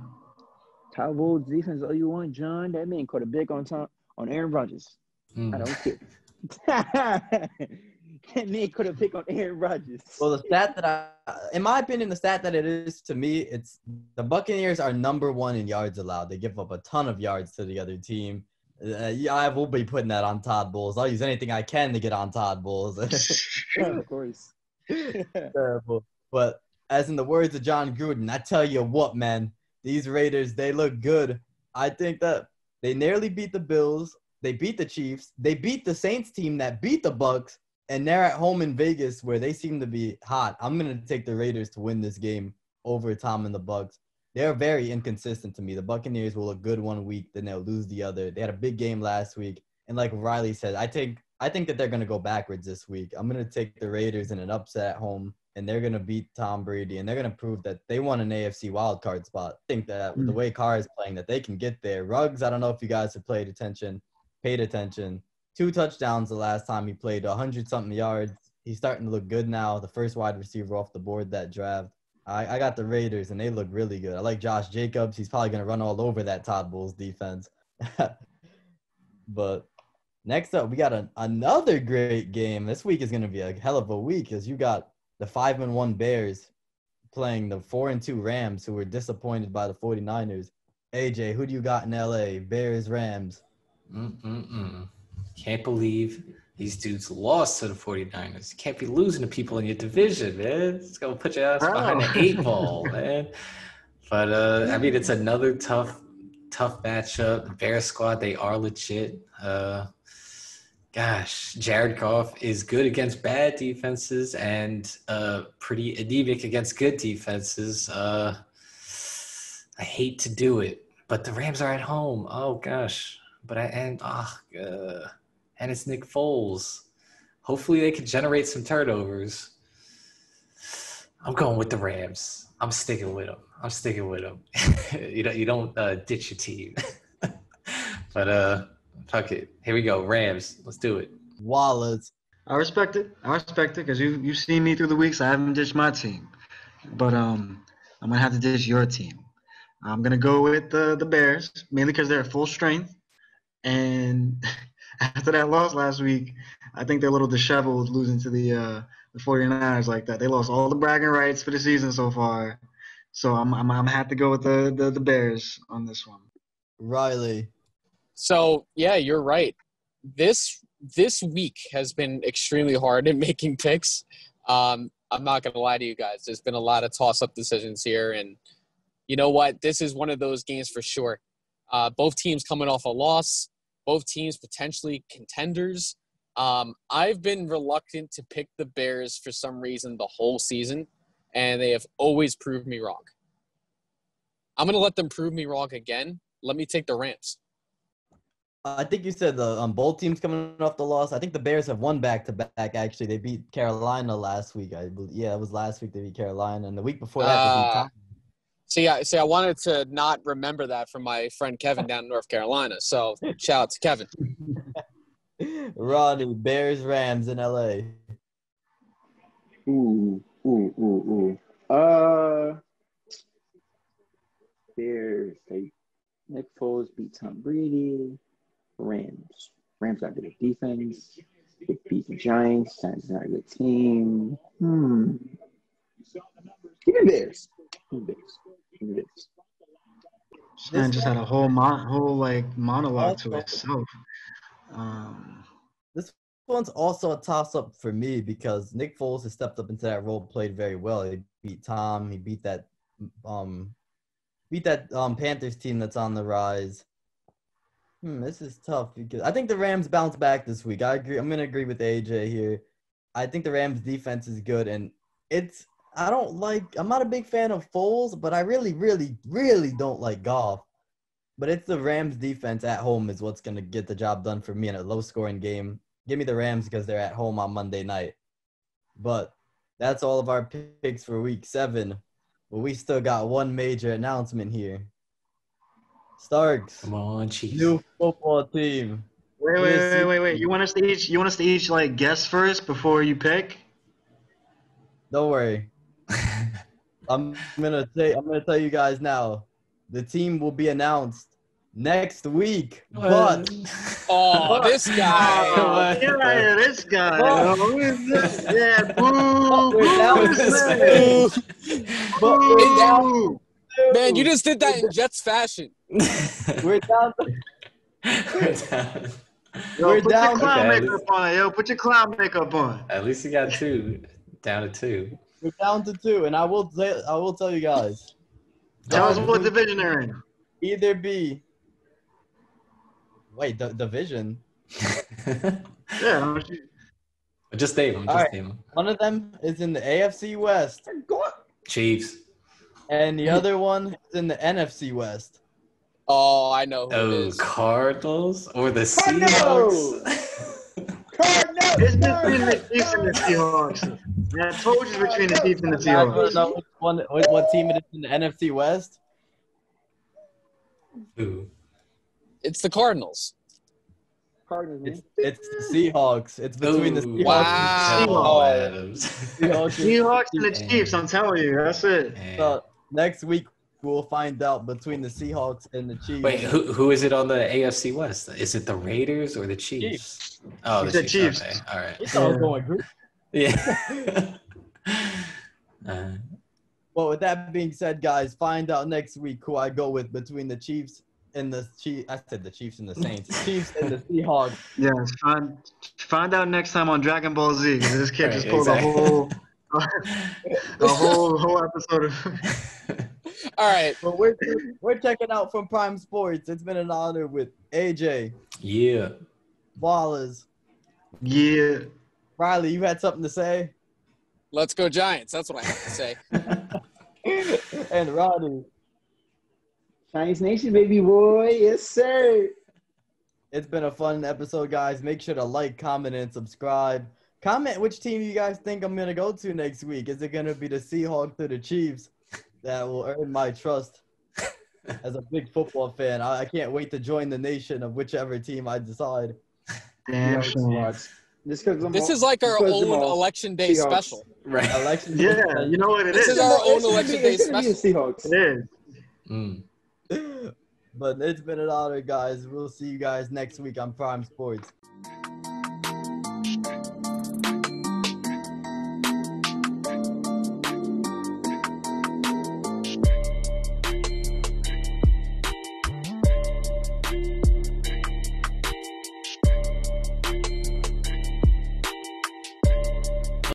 Todd Bowles defense all you want, John. That man caught a big on Tom on Aaron Rodgers. Mm. I don't care. that man caught a pick on Aaron Rodgers. Well, the stat that I, in my opinion, the stat that it is to me, it's the Buccaneers are number one in yards allowed. They give up a ton of yards to the other team. Uh, yeah, I will be putting that on Todd Bowles. I'll use anything I can to get on Todd Bowles. of course. Terrible. But as in the words of Jon Gruden, I tell you what, man, these Raiders, they look good. I think that they nearly beat the Bills. They beat the Chiefs. They beat the Saints team that beat the Bucs, and they're at home in Vegas where they seem to be hot. I'm gonna take the Raiders to win this game over Tom and the Bucs. They're very inconsistent to me. The Buccaneers will look good one week, then they'll lose the other. They had a big game last week, and like Reilly said, I think I think that they're gonna go backwards this week. I'm gonna take the Raiders in an upset at home, and they're gonna beat Tom Brady, and they're gonna prove that they want an AFC wild card spot. I think that with the Mm. way Carr is playing, that they can get there. Ruggs, I don't know if you guys have played attention, paid attention. Two touchdowns the last time he played, 100 something yards. He's starting to look good now. The first wide receiver off the board that draft. I, I got the Raiders, and they look really good. I like Josh Jacobs. He's probably gonna run all over that Todd Bowles defense. but next up, we got a, another great game. This week is gonna be a hell of a week because you got the five and one Bears playing the four and two Rams, who were disappointed by the 49ers. AJ, who do you got in LA? Bears, Rams. Mm-mm-mm. Can't believe these dudes lost to the 49ers. You can't be losing to people in your division, man. It's going to put your ass behind the eight ball, man. But, uh, I mean, it's another tough, tough matchup. The Bears squad, they are legit. Uh, gosh, Jared Goff is good against bad defenses and uh, pretty anemic against good defenses. Uh, I hate to do it, but the Rams are at home. Oh gosh, but I and ah, uh, and it's Nick Foles. Hopefully, they can generate some turnovers. I'm going with the Rams. I'm sticking with them. I'm sticking with them. you don't you don't uh, ditch your team. but uh, fuck it. Here we go. Rams. Let's do it. Wallace. I respect it. I respect it because you you've seen me through the weeks. I haven't ditched my team, but um, I'm gonna have to ditch your team. I'm gonna go with the the Bears mainly because they're at full strength, and after that loss last week, I think they're a little disheveled losing to the uh, the 49ers like that. They lost all the bragging rights for the season so far, so I'm I'm I'm have to go with the, the the Bears on this one. Reilly. So yeah, you're right. This this week has been extremely hard in making picks. Um, I'm not gonna lie to you guys. There's been a lot of toss up decisions here, and you know what? This is one of those games for sure. Uh, both teams coming off a loss, both teams potentially contenders. Um, I've been reluctant to pick the Bears for some reason the whole season, and they have always proved me wrong. I'm going to let them prove me wrong again. Let me take the Rams. I think you said the um, both teams coming off the loss. I think the Bears have won back to back. Actually, they beat Carolina last week. I believe. Yeah, it was last week they beat Carolina, and the week before that they beat Uh. See, I see. I wanted to not remember that from my friend Kevin down in North Carolina. So shout out to Kevin. Ronnie, Bears, Rams in LA. Ooh, ooh, ooh, ooh. Uh, Bears. They Nick Foles beat Tom Brady. Rams. Rams got good defense. They beat the Giants. Giants not a good team. Hmm. Give me Bears. Give me Bears. Give me Bears. This man just had a whole mon- whole like monologue to itself. Um, This one's also a toss up for me because Nick Foles has stepped up into that role, played very well. He beat Tom. He beat that um beat that um Panthers team that's on the rise. Hmm, this is tough because I think the Rams bounce back this week. I agree. I'm gonna agree with AJ here. I think the Rams defense is good and it's I don't like I'm not a big fan of Foles, but I really, really, really don't like Goff. But it's the Rams defense at home is what's gonna get the job done for me in a low scoring game. Give me the Rams because they're at home on Monday night. But that's all of our picks for week seven. But we still got one major announcement here. Starks, Come on, Chiefs. new football team. wait, wait, wait, wait, wait. You want us to each? You want us to each like guess first before you pick? Don't worry. I'm gonna say I'm gonna tell you guys now. The team will be announced next week. But Oh, this guy. Oh, get out of this guy. Fuck. Who is this? Yeah, boo, We're down boo, to this six. man. but we're down Boo. Man, you just did that in Jets fashion. we're down to We're down. Yo, We're put down- your clown Okay, makeup on. Yo, put your clown makeup on. At least you got two. Down to two. We're down to two, and I will say I will tell you guys. Tell us what division they're in. either be wait the division Yeah, just name them. Just All right. name them. one of them is in the afc west Chiefs. and the other one is in the nfc west Oh, I know who Oh, is. Cardinals or the Cardinals! Seahawks? It's between the Chiefs and the Seahawks. Yeah, I told you it's between the Chiefs and the You guys wanna Seahawks. know which one what, what team it is in the nfc west Ooh. It's the Cardinals. Cardinals. It's it's the Seahawks. It's between the Seahawks. Wow. Jamal Adams. Seahawks and- Seahawks and the Chiefs. I'm telling you, that's it. So next week we'll find out between the Seahawks and the Chiefs. Wait, who who is it on the AFC West? Is it the Raiders or the Chiefs? Oh, He the Chiefs. Chiefs. Okay, all right. You thought I was going group. Yeah. uh, Well, with that being said, guys, find out next week who I go with between the Chiefs and the Chiefs. I said the Chiefs and the Saints. Chiefs and the Seahawks. Yes, find find out next time on Dragon Ball Z. 'cause This kid Right, just pulled exactly. a whole a whole whole episode of. All right. But we're we're checking out from Prime Sports. It's been an honor with AJ, yeah. Ballers. Yeah. Reilly. You had something to say, Let's go Giants. That's what I have to say. and Rodney. Chinese Nation, baby boy. Yes, sir. It's been a fun episode, guys. Make sure to like, comment, and subscribe. Comment which team you guys think I'm gonna go to next week. Is it gonna be the Seahawks or the Chiefs? That will earn my trust as a big football fan. I, I can't wait to join the nation of whichever team I decide. Damn. Just sure. because I'm This all- is like our because own election day Seahawks. special. Right. Election. Yeah, you know what it This is. is our own It's gonna election be- day it's gonna be Seahawks. It is. Mm. but it's been an honor, guys. We'll see you guys next week on Prime Sports.